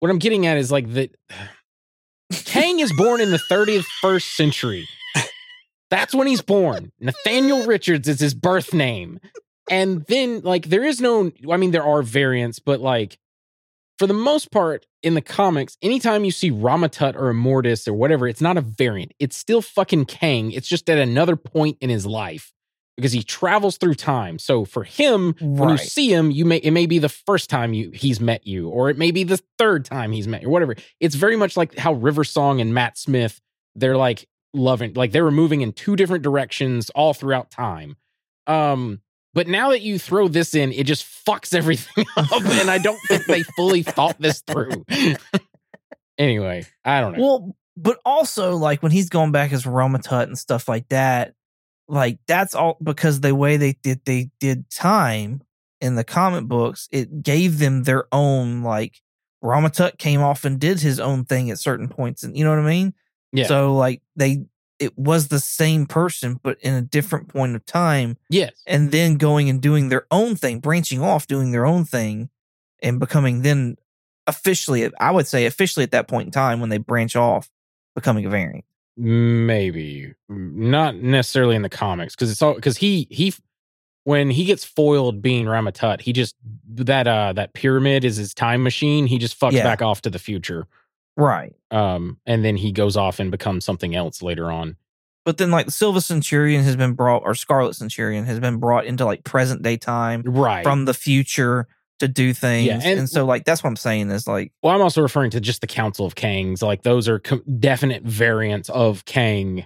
What I'm getting at is like that. Kang is born in the 30th first century. That's when he's born. Nathaniel Richards is his birth name. And then, like, there is no, I mean, there are variants, but like, for the most part, in the comics, anytime you see Rama-Tut or Immortus or whatever, it's not a variant. It's still fucking Kang. It's just at another point in his life because he travels through time. So for him, when you see him, you may it may be the first time you he's met you, or it may be the third time he's met you, or whatever. It's very much like how River Song and Matt Smith, they're like loving, like they were moving in two different directions all throughout time. Um, but now that you throw this in, it just fucks everything up, and I don't think they fully thought this through. anyway, I don't know. Well, but also like when he's going back as Rama-Tut and stuff like that, like that's all because the way they did they did time in the comic books, it gave them their own like Rama-Tut came off and did his own thing at certain points, and you know what I mean. Yeah. So like they, it was the same person, but in a different point of time, yes, and then going and doing their own thing, branching off, doing their own thing, and becoming then officially, I would say officially at that point in time when they branch off, becoming a variant. maybe not necessarily in the comics because it's all because he he when he gets foiled being Rama-Tut, he just that uh that pyramid is his time machine. He just fucks Yeah. back off to the future. Right. Um, and then he goes off and becomes something else later on. But then like the Silver Centurion has been brought or Scarlet Centurion has been brought into like present day time Right. from the future to do things. and- and, so like that's what I'm saying is like well, I'm also referring to just the Council of Kangs. Like those are com- definite variants of Kang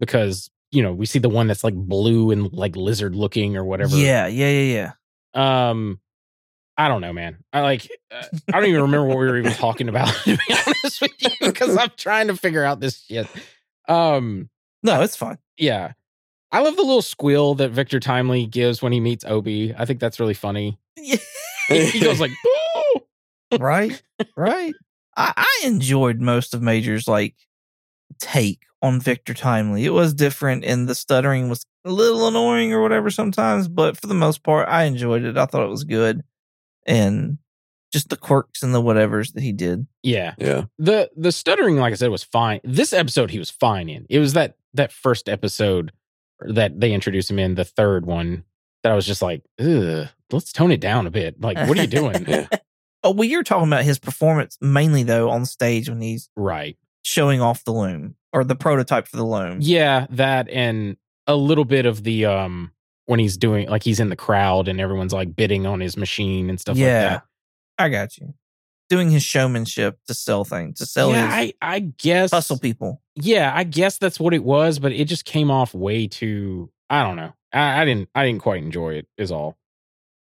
because you know we see the one that's like blue and like lizard looking or whatever. Yeah, yeah, yeah, yeah. Um, I don't know, man. I like. Uh, I don't even remember what we were even talking about. To be honest with you, because I'm trying to figure out this shit. Um, No, it's fine. yeah, I love the little squeal that Victor Timely gives when he meets Obi. I think that's really funny. He, goes like, "Boo!" right right I, I enjoyed most of major's like take on victor timely it was different and the stuttering was a little annoying or whatever sometimes but for the most part i enjoyed it i thought it was good and just the quirks and the whatevers that he did Yeah, yeah. the the stuttering, like I said, was fine. This episode, he was fine in. It was that that first episode that they introduced him in, the third one, that I was just like, let's tone it down a bit. Like, what are you doing? Yeah. oh well you're talking about his performance mainly though on stage when he's right. showing off the loom or the prototype for the loom Yeah, that and a little bit of the um when he's doing like he's in the crowd and everyone's like bidding on his machine and stuff yeah like that. i got you doing his showmanship to sell things to sell yeah, his I I guess hustle people Yeah, I guess that's what it was, but it just came off way too. I don't know. I, I didn't. I didn't quite enjoy it. Is all.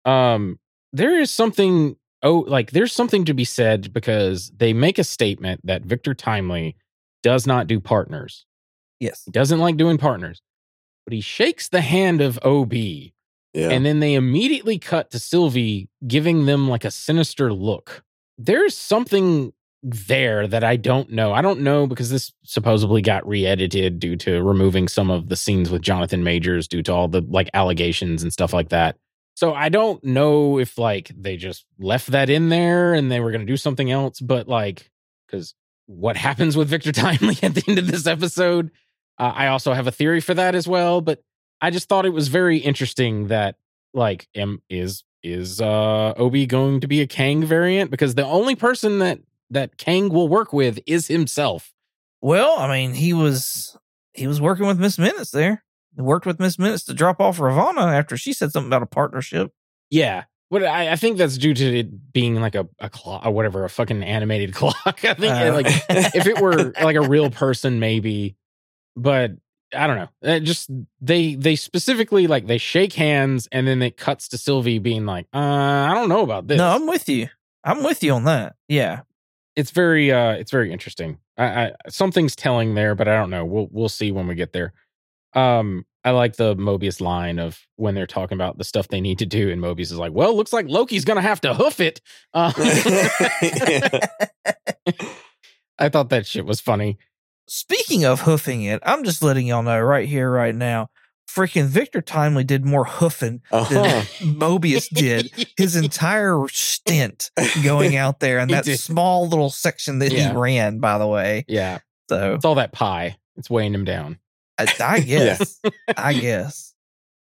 Um, there is something. Oh, like there's something to be said because they make a statement that Victor Timely does not do partners. yes He doesn't like doing partners, but he shakes the hand of OB, Yeah. and then they immediately cut to Sylvie giving them like a sinister look. There's something there that I don't know. I don't know because this supposedly got re-edited due to removing some of the scenes with Jonathan Majors due to all the like allegations and stuff like that. So I don't know if like they just left that in there and they were going to do something else, but like cuz what happens with Victor Timely at the end of this episode, uh, I also have a theory for that as well, but I just thought it was very interesting that like am is is uh Obi going to be a Kang variant because the only person that that Kang will work with is himself. Well, I mean, he was he was working with Miss Minutes there. He worked with Miss Minutes to drop off Ravonna after she said something about a partnership. Yeah. But I, I think that's due to it being like a, a clock or whatever, a fucking animated clock. I think Uh, like if it were like a real person, maybe. But I don't know. It just they they specifically like they shake hands and then it cuts to Sylvie being like, uh, I don't know about this. no, I'm with you. I'm with you on that. Yeah. it's very uh it's very interesting. I, I something's telling there, but I don't know. We'll we'll see when we get there. Um, I like the Mobius line of when they're talking about the stuff they need to do, and Mobius is like, "Well, looks like Loki's gonna have to hoof it." Uh, I thought that shit was funny. Speaking of hoofing it, I'm just letting y'all know right here, right now. Freaking Victor Timely did more hoofing Uh-huh. than Mobius did his entire stint going out there and that did. small little section that Yeah. he ran, by the way. Yeah, So it's all that pie. It's weighing him down. I, I guess. I guess.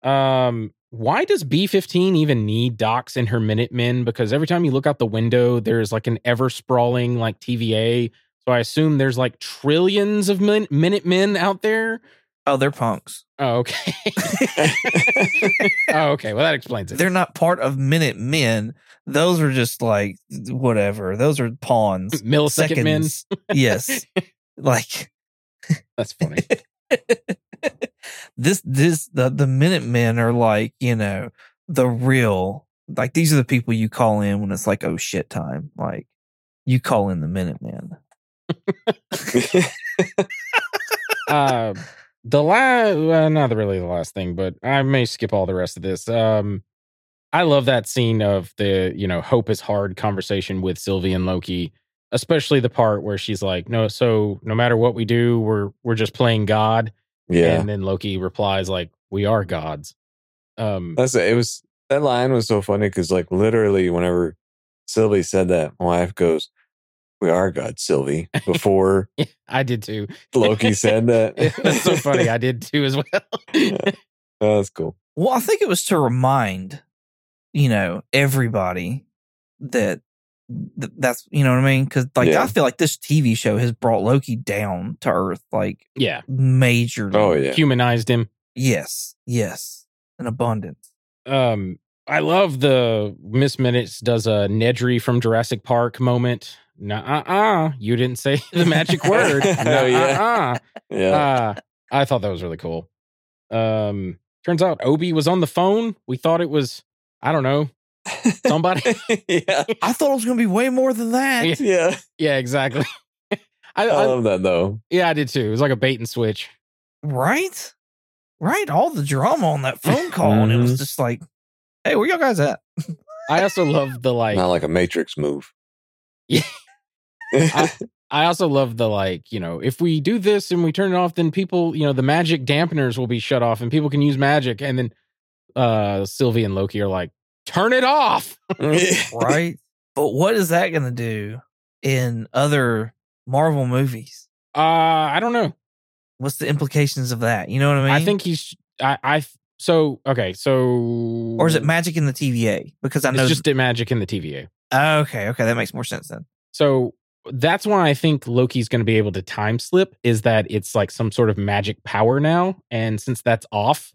Um, why does B15 even need Dox in her Minutemen? Because every time you look out the window, there's like an ever sprawling like TVA. So I assume there's like trillions of min- Minutemen out there. Oh, they're punks. Oh, okay. oh, okay. Well, that explains it. They're not part of Minute Men. Those are just like whatever. Those are pawns. Millisecond men. Yes. Like That's funny. this this the the minute men are like you know the real like these are the people you call in when it's like oh shit time like you call in the minute men uh, the last, well, not really the last thing, but I may skip all the rest of this. Um, I love that scene of the you know hope is hard conversation with Sylvie and Loki, especially the part where she's like, no, so no matter what we do, we're we're just playing God, yeah. and then Loki replies like, we are gods. Um, That's it. It was that line was so funny because like literally whenever Sylvie said that, my wife goes, "We are God, Sylvie." Before I did too. Loki said that, That's so funny. I did too as well. Oh, that's cool. well i think it was to remind you know everybody that th- that's you know what i mean because like Yeah. i feel like this tv show has brought loki down to earth like yeah, majorly Oh yeah, humanized him. yes yes in abundance um I love the Miss Minutes does a Nedry from Jurassic Park moment. Nah, uh, uh, you didn't say the magic word. no, yeah. Nuh-uh. yeah. Uh, I thought that was really cool. Um, turns out Obi was on the phone. We thought it was, I don't know, somebody. yeah, i thought it was gonna be way more than that Yeah. yeah. yeah, exactly. I, I I, love that though. yeah, I did too. It was like a bait and switch. Right? Right. All the drama on that phone call, and it was Mhm. just like, hey, where y'all guys at? I also love the like. Not like a Matrix move. Yeah. I- I also love the like, you know, if we do this and we turn it off, then people, you know, the magic dampeners will be shut off and people can use magic. And then uh Sylvie and Loki are like, turn it off. Right. but what is that going to do in other Marvel movies? Uh I don't know. What's the implications of that? You know what I mean? I think he's I I so okay, so or is it magic in the TVA? Because I know. it's just magic in the TVA. okay. Okay. That makes more sense then. So that's why I think Loki's going to be able to time slip is that it's like some sort of magic power now. And since that's off,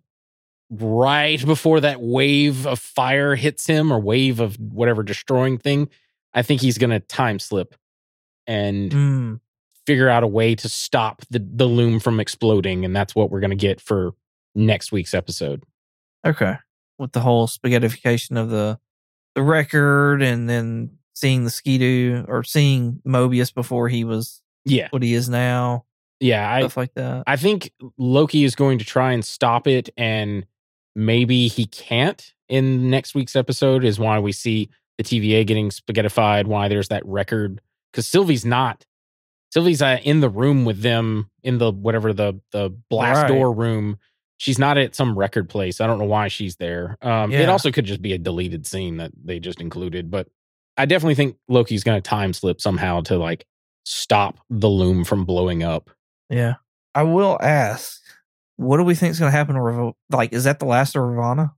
right before that wave of fire hits him or wave of whatever destroying thing, I think he's going to time slip and Mm, figure out a way to stop the, the loom from exploding. And that's what we're going to get for next week's episode. okay. With the whole spaghettification of the the record, and then seeing the skidoo or seeing Mobius before he was Yeah. what he is now, Yeah. I, stuff like that. I think Loki is going to try and stop it, and maybe he can't in next week's episode. Is why we see the TVA getting spaghettified. Why there's that record because Sylvie's not. Sylvie's uh, in the room with them in the whatever the the blast Right. door room. She's not at some record place. I don't know why she's there. Um, It also could just be a deleted scene that they just included, but I definitely think Loki's going to time slip somehow to like stop the loom from blowing up. Yeah. I will ask, what do we think is going to happen to Rav- Like, is that the last of Ravonna?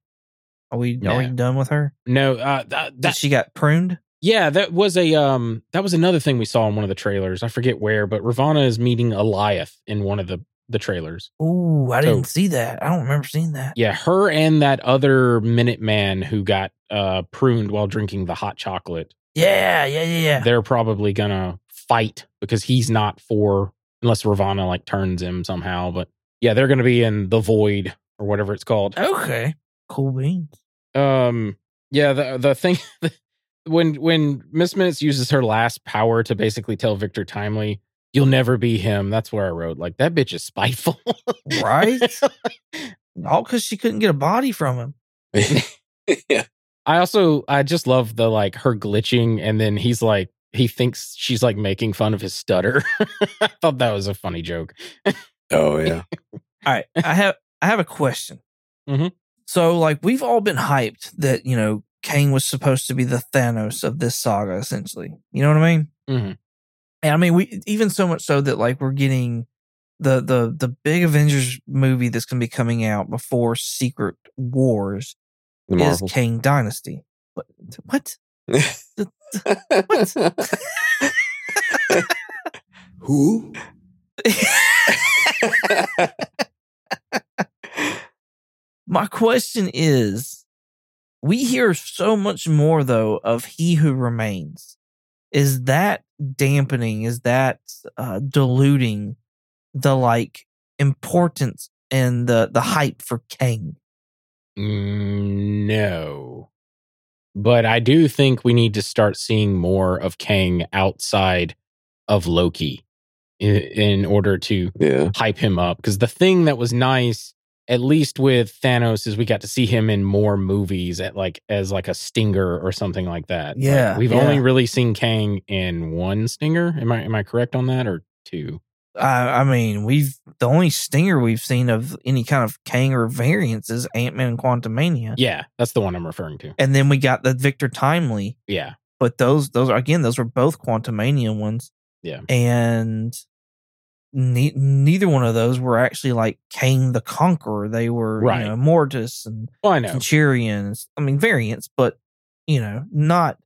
Are we are we done with her? No, uh, that, That that she got pruned? Yeah, that was a um that was another thing we saw in one of the trailers. I forget where, but Ravonna is meeting Alioth in one of the the trailers. Ooh, I So- didn't see that. I don't remember seeing that. Yeah, her and that other Minute Man who got uh pruned while drinking the hot chocolate. Yeah, yeah, yeah, yeah. They're probably gonna fight because he's not for unless Ravonna like turns him somehow. But yeah, they're gonna be in the void or whatever it's called. Okay. Cool beans. Um, yeah, the the thing when when Miss Minutes uses her last power to basically tell Victor Timely, "You'll never be him." That's where I wrote like that bitch is spiteful, Right? All because she couldn't get a body from him. yeah. I also I just love the like her glitching, and then he's like he thinks she's like making fun of his stutter. I thought that was a funny joke. Oh yeah. All right. I have I have a question. Mhm. So like we've all been hyped that, you know, Kang was supposed to be the Thanos of this saga, essentially. You know what I mean? Mhm. And I mean we even so much so that like we're getting the the the big Avengers movie that's going to be coming out before Secret Wars The is. Kang Dynasty. What? What? Who? My question is we hear so much more though of He Who Remains. Is that dampening? Is that uh, diluting the like importance and the the hype for Kang? Mm, no. But I do think we need to start seeing more of Kang outside of Loki in, in order to yeah. hype him up. Because the thing that was nice, at least with Thanos, is we got to see him in more movies at like as like a stinger or something like that. Like, Yeah, we've yeah. only really seen Kang in one stinger. Am I am I correct on that or two? I, I mean, we've the only stinger we've seen of any kind of Kang or variants is Ant Man and Quantumania, Yeah, that's the one I'm referring to. and then we got the Victor Timely. Yeah. But those those are again those were both Quantumania ones. Yeah. and ne- neither one of those were actually like Kang the Conqueror. They were Right. you know Mortis and Well, I. Centurions. I mean variants, but you know not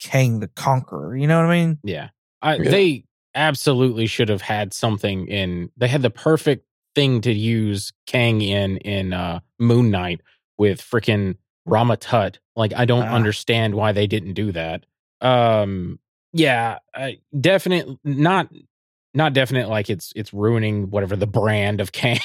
Kang the Conqueror. You know what I mean? Yeah. I, Yeah. They absolutely should have had something in. They had the perfect thing to use Kang in in uh, Moon Knight with freaking Rama Tut. Like I don't Ah. understand why they didn't do that. Um. Yeah. I, definite. Not. Not definite. Like it's it's ruining whatever the brand of Kang.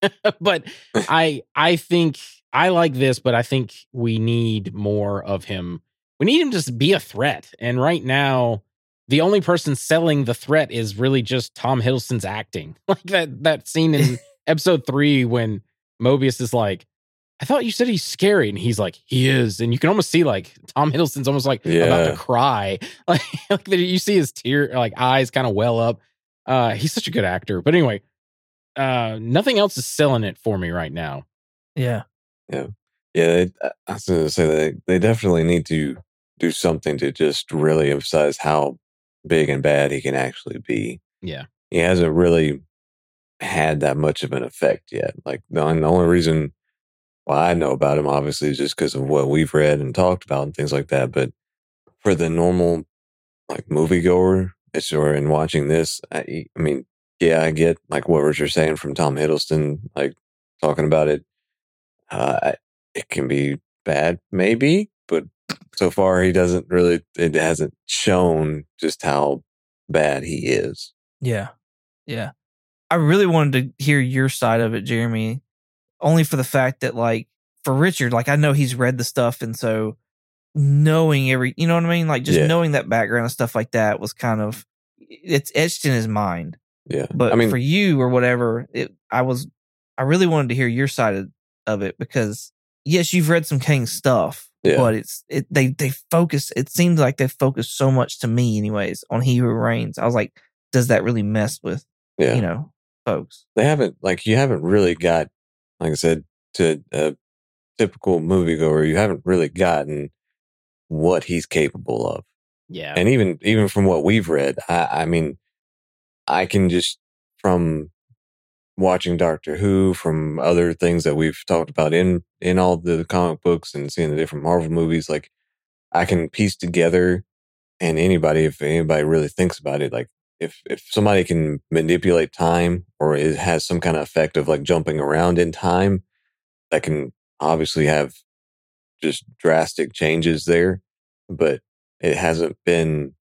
but I I think I like this, but I think we need more of him. We need him to just be a threat. And right now, the only person selling the threat is really just Tom Hiddleston's acting. Like that that scene in episode three when Mobius is like, I thought you said he's scary, and he's like, he is, and you can almost see like Tom Hiddleston's almost like about to cry, like, like you see his tear like eyes kind of well up. Uh, he's such a good actor, but anyway, uh, nothing else is selling it for me right now. Yeah, Yeah, they, I was going to say they they definitely need to do something to just really emphasize how big and bad he can actually be. Yeah. He hasn't really had that much of an effect yet. Like the, the only reason why I know about him, obviously, is just because of what we've read and talked about and things like that. But for the normal like moviegoer, or in watching this, I, I mean, yeah, I get like what Richard's saying from Tom Hiddleston, like talking about it. Uh, it can be bad, maybe, but so far he doesn't really. It hasn't shown just how bad he is. yeah, yeah. I really wanted to hear your side of it, Jeremy, only for the fact that like for Richard, like I know he's read the stuff, and so knowing every, you know what I mean, like just Yeah. knowing that background and stuff like that was kind of it's etched in his mind. Yeah, But I mean, for you or whatever, it, I was, I really wanted to hear your side of, of it because yes, you've read some Kang stuff, Yeah. but it's it they they focus. It seems like they focus so much to me, anyways, on He Who Reigns. I was like, does that really mess with yeah, you know folks? they haven't like you haven't really got like I said to a typical moviegoer, you haven't really gotten what he's capable of. Yeah. and even even from what we've read, I, I mean, I can just from watching Doctor Who, from other things that we've talked about in in all the comic books and seeing the different Marvel movies, like I can piece together. And anybody, if anybody really thinks about it, like if if somebody can manipulate time or it has some kind of effect of like jumping around in time, that can obviously have just drastic changes there. But it hasn't been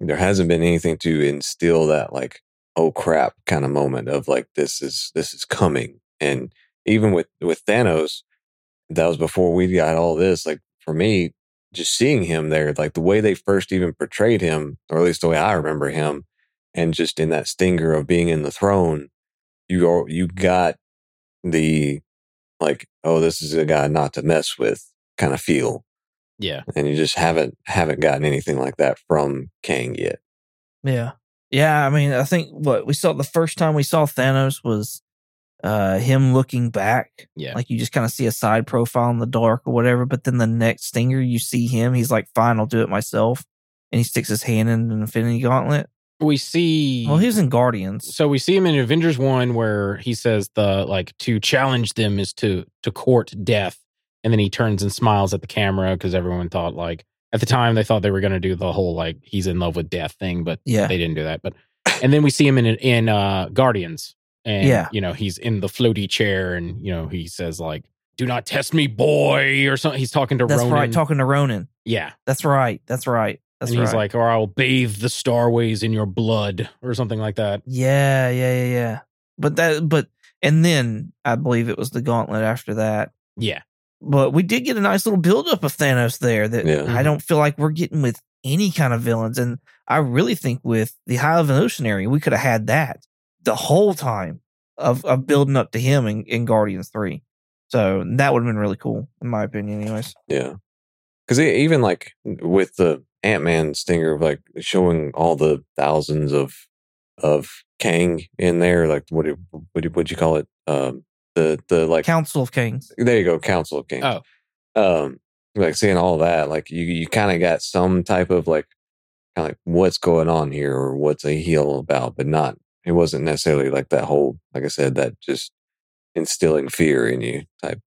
there hasn't been anything to instill that like oh crap kind of moment of like this is this is coming and even with with Thanos that was before we got all this like for me just seeing him there like the way they first even portrayed him or at least the way I remember him and just in that stinger of being in the throne you are you got the like oh this is a guy not to mess with kind of feel yeah. and you just haven't haven't gotten anything like that from Kang yet. Yeah, yeah. I mean, I think what we saw the first time we saw Thanos was uh him looking back. Yeah. like you just kind of see a side profile in the dark or whatever. But then the next stinger, you see him. He's like, "Fine, I'll do it myself," and he sticks his hand in an Infinity Gauntlet. we see Well, he was in Guardians. so we see him in Avengers One, where he says the like to challenge them is to to court death, and then he turns and smiles at the camera because everyone thought like at the time they thought they were going to do the whole like he's in love with death thing, but Yeah. they didn't do that. But and then we see him in in uh Guardians, and Yeah. you know he's in the floaty chair, and you know he says like, "Do not test me, boy," or something. He's talking to That's Ronan. right. Talking to Ronan. yeah, That's right. That's right. That's and he's right. like, "Or I'll bathe the starways in your blood," or something like that. yeah, yeah, yeah, yeah. But that, but, and then I believe it was the gauntlet after that. Yeah, But we did get a nice little buildup of Thanos there that Yeah. I don't feel like we're getting with any kind of villains. And I really think with the High Evolutionary, we could have had that the whole time of, of building up to him in, in Guardians 3. So that would have been really cool, in my opinion, anyways. Yeah. Because even like with the Ant Man stinger, like showing all the thousands of of Kang in there, like what do- what do- what'd you call it? Um, the the like Council of Kangs. there you go, Council of Kangs. Oh. um, like seeing all that, like you you kind of got some type of like kind of like what's going on here or what's a heel about, but not. It wasn't necessarily like that whole, like I said, that just instilling fear in you type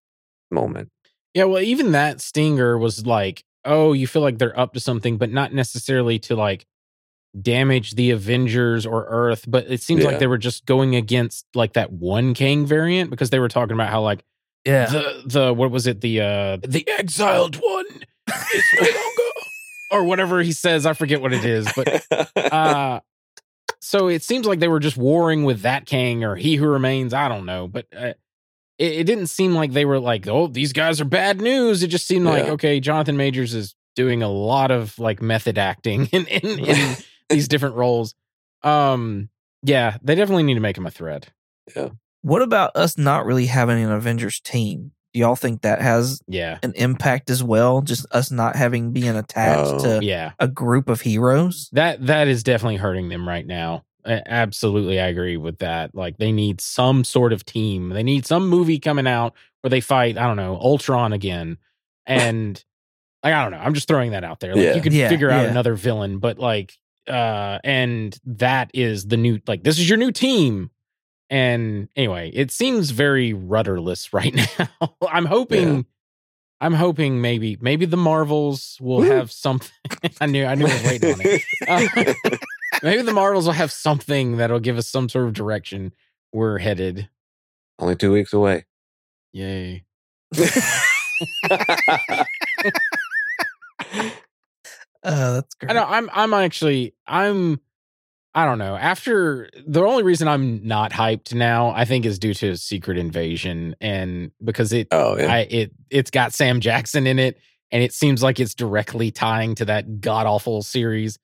moment. Yeah, well, even that stinger was like, oh, you feel like they're up to something, but not necessarily to like damage the Avengers or Earth. But it seems Yeah. like they were just going against like that one Kang variant because they were talking about how like Yeah. the the what was it the uh the exiled one is no longer or whatever he says. I forget what it is, but uh so it seems like they were just warring with that Kang or He Who Remains. I don't know, but uh, it, it didn't seem like they were like, oh, these guys are bad news. It just seemed like okay, Jonathan Majors is doing a lot of like method acting in in, in these different roles. Um, yeah, they definitely need to make him a threat. What about us not really having an Avengers team? Do y'all think that has Yeah, an impact as well? Just us not having being attached Oh. to yeah, a group of heroes? that that is definitely hurting them right now. A- Absolutely, I agree with that. Like they need some sort of team. They need some movie coming out where they fight. I don't know Ultron again, and like I don't know. I'm just throwing that out there. Like Yeah. you could Yeah, figure out yeah. another villain, but like, uh, and that is the new like this is your new team. And anyway, it seems very rudderless right now. I'm hoping. Yeah. I'm hoping maybe maybe the Marvels will Woo. have something. I knew I knew I was waiting on it. Uh, maybe the Marvels will have something that'll give us some sort of direction we're headed. Only two weeks away. Yay. Oh, that's great. I know I'm I'm actually I'm I don't know. After the only reason I'm not hyped now, I think is due to Secret Invasion and because it oh yeah. I it it's got Sam Jackson in it and it seems like it's directly tying to that god awful series.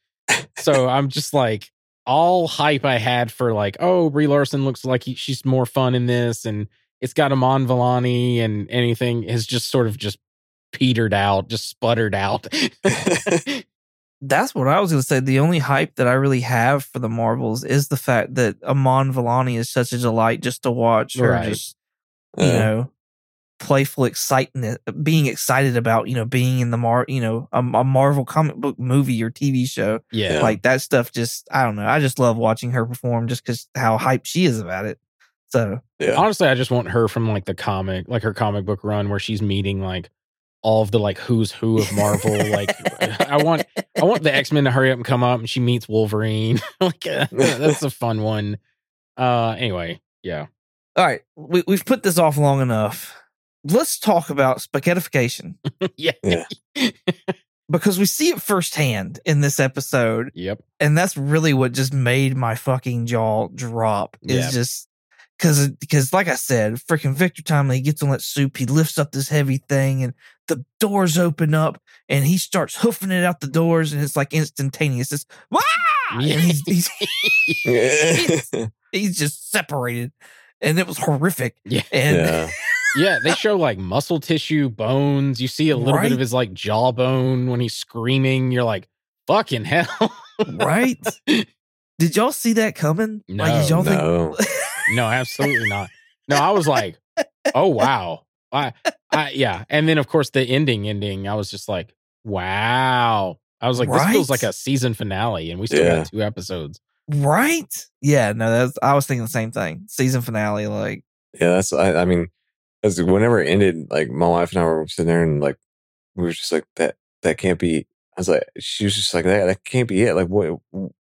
So I'm just like all hype I had for like, oh, Brie Larson looks like he, she's more fun in this, and it's got Iman Vellani, and anything has just sort of just petered out, just sputtered out. That's what I was going to say. The only hype that I really have for the Marvels is the fact that Iman Vellani is such a delight just to watch her Right. just, you Yeah. know, playful excitement, being excited about, you know, being in the Mar, you know, a, a Marvel comic book movie or TV show. yeah. Yeah. Like that stuff just, I don't know. I just love watching her perform just because how hyped she is about it. So, yeah. Honestly, I just want her from like the comic, like her comic book run where she's meeting like all of the like who's who of Marvel. like I want I want the X Men to hurry up and come up, and she meets Wolverine. like uh, that's a fun one. Uh, anyway, yeah, all right, we, we've put this off long enough. Let's talk about spaghettification. yeah, Yeah. because we see it firsthand in this episode yep, and that's really what just made my fucking jaw drop is Yeah. just because because like i said freaking victor timely he gets on that soup he lifts up this heavy thing and the doors open up and he starts hoofing it out the doors and it's like instantaneous it's Wah! and he's, he's he's just separated and it was horrific Yeah. and yeah. yeah. They show like muscle tissue, bones. You see a little bit of his like jawbone when he's screaming. You're like, fucking hell, right did y'all see that coming like did No, y'all no. think no, absolutely not. No, I was like, oh wow, I, I, yeah. And then of course the ending, ending. I was just like, wow. I was like, this feels like a season finale, and we still Yeah. got two episodes. Right? Yeah, no, that's I was thinking the same thing. Season finale, like Yeah, that's I, I mean, as whenever it ended, like my wife and I were sitting there and like we were just like that that can't be. I was like, she was just like that that can't be it. Like what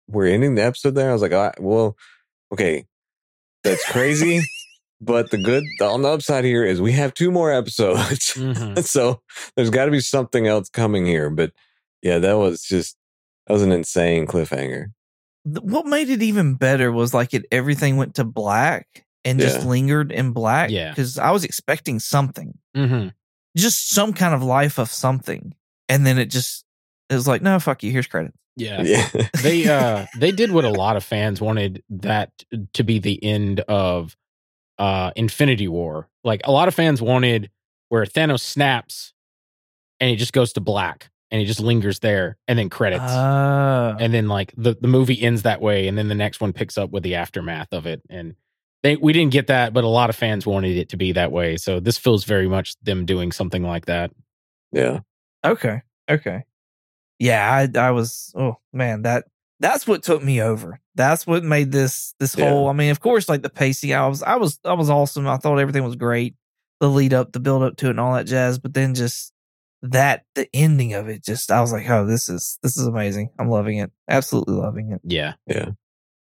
we're ending the episode there. I was like, right, well, okay, that's crazy. But the good on the upside here is we have two more episodes, Mhm. so there's got to be something else coming here. But yeah, that was just that was an insane cliffhanger. what made it even better was like it everything went to black and just lingered in black. Yeah. Because I was expecting something. hmm Just some kind of life of something. And then it just it was like, no, fuck you, here's credit. Yeah. Yeah, they uh they did what a lot of fans wanted that to be the end of uh Infinity War. Like a lot of fans wanted where Thanos snaps and he just goes to black and he just lingers there and then credits. Ah. and then like the, the movie ends that way and then the next one picks up with the aftermath of it and they we didn't get that but a lot of fans wanted it to be that way so this feels very much them doing something like that yeah, Okay. Okay. Yeah, I I was oh man, that that's what took me over. That's what made this this Yeah. whole I mean, of course, like the pacing, I was I was I was awesome. I thought everything was great. The lead up, the build up to it and all that jazz, but then just that the ending of it, just I was like, oh, this is this is amazing. I'm loving it. Absolutely loving it. yeah Yeah.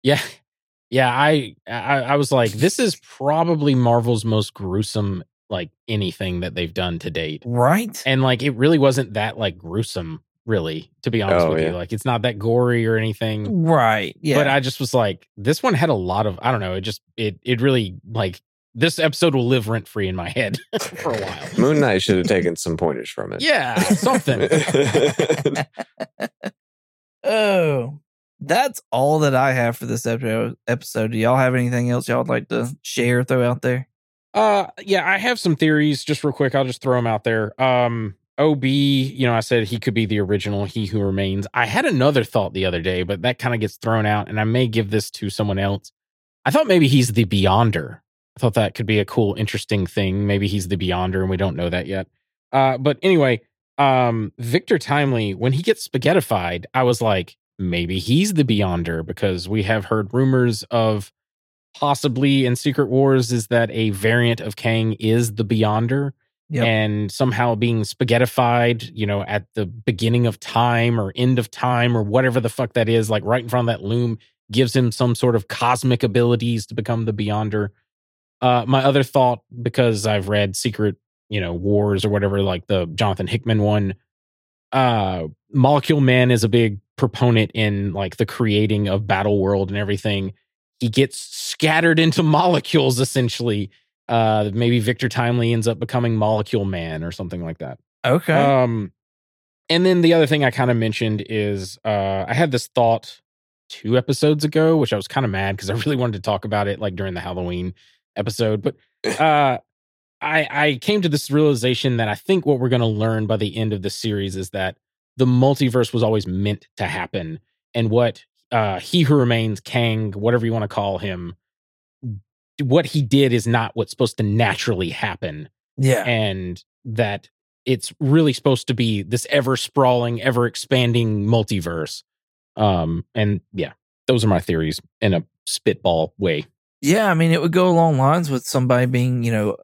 yeah yeah i i, I was like this is probably marvel's most gruesome like anything that they've done to date Right? and like it really wasn't that like gruesome really to be honest Oh, with yeah. you like it's not that gory or anything Right. Yeah. But I just was like, this one had a lot of I don't know. It just it it really like this episode will live rent free in my head for a while. Moon Knight should have taken some pointers from it. Yeah, something. oh. That's all that I have for this episode episode. Do y'all have anything else y'all would like to share, throw out there? Uh, yeah, I have some theories. Just real quick, I'll just throw them out there. Um, O.B., you know, I said he could be the original He Who Remains. I had another thought the other day, but that kind of gets thrown out, and I may give this to someone else. I thought maybe he's the Beyonder. I thought that could be a cool, interesting thing. Maybe he's the Beyonder, and we don't know that yet. Uh, but anyway, um, Victor Timely, when he gets spaghettified, I was like, maybe he's the Beyonder because we have heard rumors of possibly in Secret Wars is that a variant of Kang is the Beyonder Yep. and somehow being spaghettified, you know, at the beginning of time or end of time or whatever the fuck that is, like right in front of that loom, gives him some sort of cosmic abilities to become the Beyonder. Uh, my other thought, because I've read Secret, you know, Wars or whatever, like the Jonathan Hickman one, uh, Molecule Man is a big proponent in like the creating of Battle World and everything. He gets scattered into molecules essentially. Uh, maybe Victor Timely ends up becoming Molecule Man or something like that. Okay. Um, and then the other thing I kind of mentioned is uh, I had this thought two episodes ago, which I was kind of mad because I really wanted to talk about it like during the Halloween episode. But uh, I I came to this realization that I think what we're going to learn by the end of the series is that the multiverse was always meant to happen, and what uh, he who remains Kang, whatever you want to call him, what he did is not what's supposed to naturally happen yeah. and that it's really supposed to be this ever sprawling, ever expanding multiverse. Um, and yeah, those are my theories in a spitball way. Yeah, I mean, it would go along lines with somebody being, you know,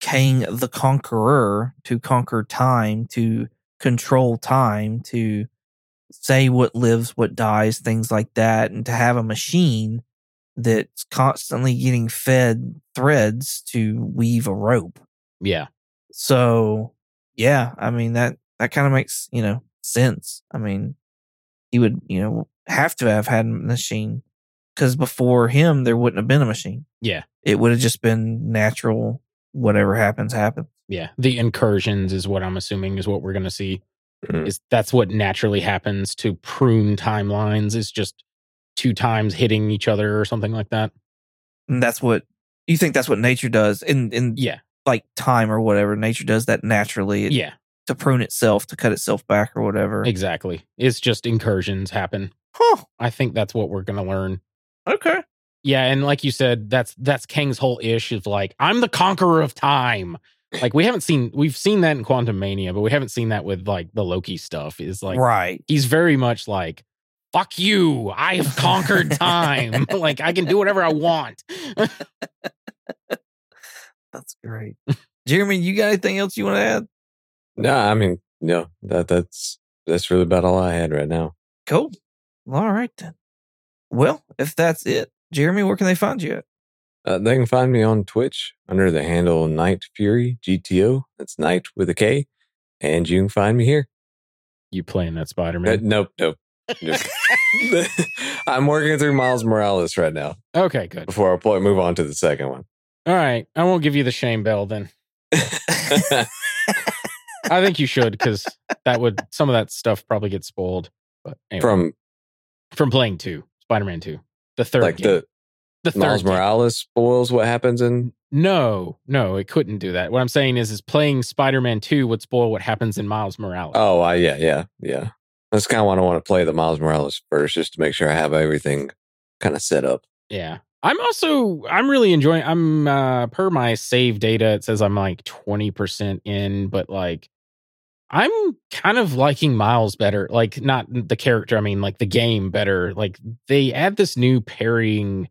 Kang the Conqueror to conquer time, to control time, to say what lives, what dies, things like that, and to have a machine that's constantly getting fed threads to weave a rope. Yeah, So, yeah, I mean that that kind of makes you know sense. I mean, he would you know have to have had a machine because before him there wouldn't have been a machine. yeah, It would have just been natural. Whatever happens, happens. yeah. The incursions is what I'm assuming is what we're gonna see. Mhm. Is that's what naturally happens to prune timelines? Is just two times hitting each other or something like that. And that's what you think. That's what nature does in in Yeah, like time or whatever. Nature does that naturally. It- yeah, to prune itself, to cut itself back or whatever. exactly. It's just incursions happen. Huh. I think that's what we're gonna learn. Okay. Yeah, and like you said, that's that's Kang's whole ish of like, I'm the conqueror of time. Like we haven't seen we've seen that in Quantumania, but we haven't seen that with like the Loki stuff. Is like right. he's very much like fuck you. I have conquered time. like I can do whatever I want. That's great. Jeremy, you got anything else you want to add? No, I mean, no, that that's that's really about all I had right now. Cool. All right then. Well, if that's it, Jeremy, where can they find you at? Uh, they can find me on Twitch under the handle Knight Fury GTO. That's Night with a K, and you can find me here. You playing that Spider Uh, Man? nope, nope. nope. I'm working through Miles Morales right now. okay, good. Before I play, move on to the second one. All right. I won't give you the shame bell then. I think you should because that would some of that stuff probably get spoiled. But anyway, from From playing two, Spider Man two, the third like game. the the Miles game. Morales spoils what happens in. No, no, it couldn't do that. What I'm saying is, is playing Spider Man two would spoil what happens in Miles Morales. Oh, I, yeah, yeah, yeah. That's kind of why I want to play the Miles Morales first, just to make sure I have everything kind of set up. Yeah. I'm also I'm really enjoying I'm uh per my save data it says I'm like 20% in but like I'm kind of liking Miles better like not the character I mean like the game better like they add this new parrying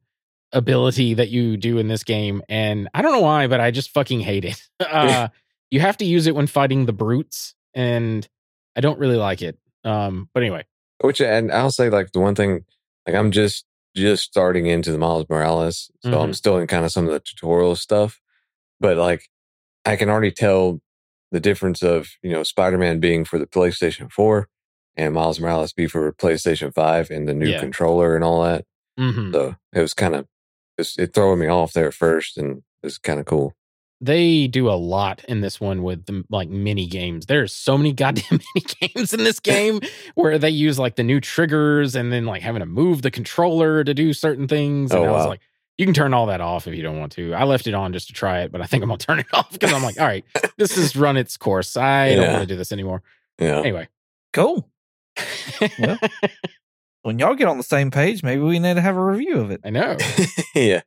ability that you do in this game and I don't know why but I just fucking hate it. Uh you have to use it when fighting the brutes and I don't really like it. Um but anyway. Which, and I'll say, like the one thing, like I'm just just starting into the Miles Morales, so I'm Mhm. still in kind of some of the tutorial stuff, but like I can already tell the difference of you know Spider-Man being for the PlayStation 4 and Miles Morales be for PlayStation 5 and the new Yeah. controller and all that. Mhm. So it was kind of it throwing me off there first, and it's kind of cool. They do a lot in this one with the like mini games. There's so many goddamn mini games in this game where they use like the new triggers and then like having to move the controller to do certain things. Oh, and Oh, I was wow. like, you can turn all that off if you don't want to. I left it on just to try it, but I think I'm gonna turn it off because I'm like, all right, this has run its course. I don't want to do this anymore. Yeah. Anyway. Cool. Well. When y'all get on the same page, maybe we need to have a review of it. I know. yeah.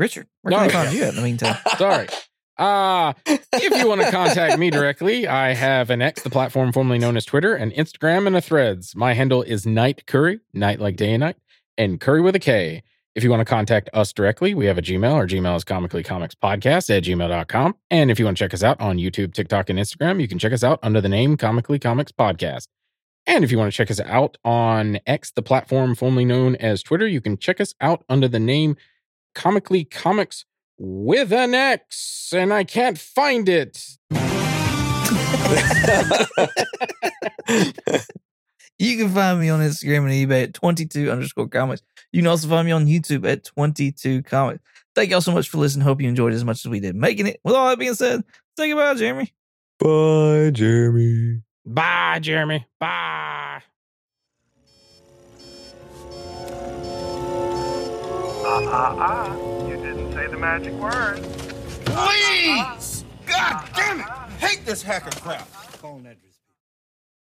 Richard, where can they find you at in the meantime? Sorry. Uh, if you want to contact me directly, I have an X, the platform formerly known as Twitter, an Instagram, and a Threads. My handle is Night Kurry, night like day and night, and Curry with a K. If you want to contact us directly, we have a Gmail. Our Gmail is comically comics podcast at gmail.com. And if you want to check us out on YouTube, TikTok, and Instagram, you can check us out under the name Comically Comics Podcast. And if you want to check us out on X, the platform formerly known as Twitter, you can check us out under the name Comically Comics with an X, and I can't find it. You can find me on Instagram and eBay at 22 underscore comics. You can also find me on YouTube at 22 comics. Thank y'all so much for listening. Hope you enjoyed it as much as we did making it. With all that being said, say goodbye, Jeremy. Bye, Jeremy. Bye, Jeremy. Bye. Ah, ah, ah. You didn't say the magic word. Please! God damn it! I hate this hacker crap.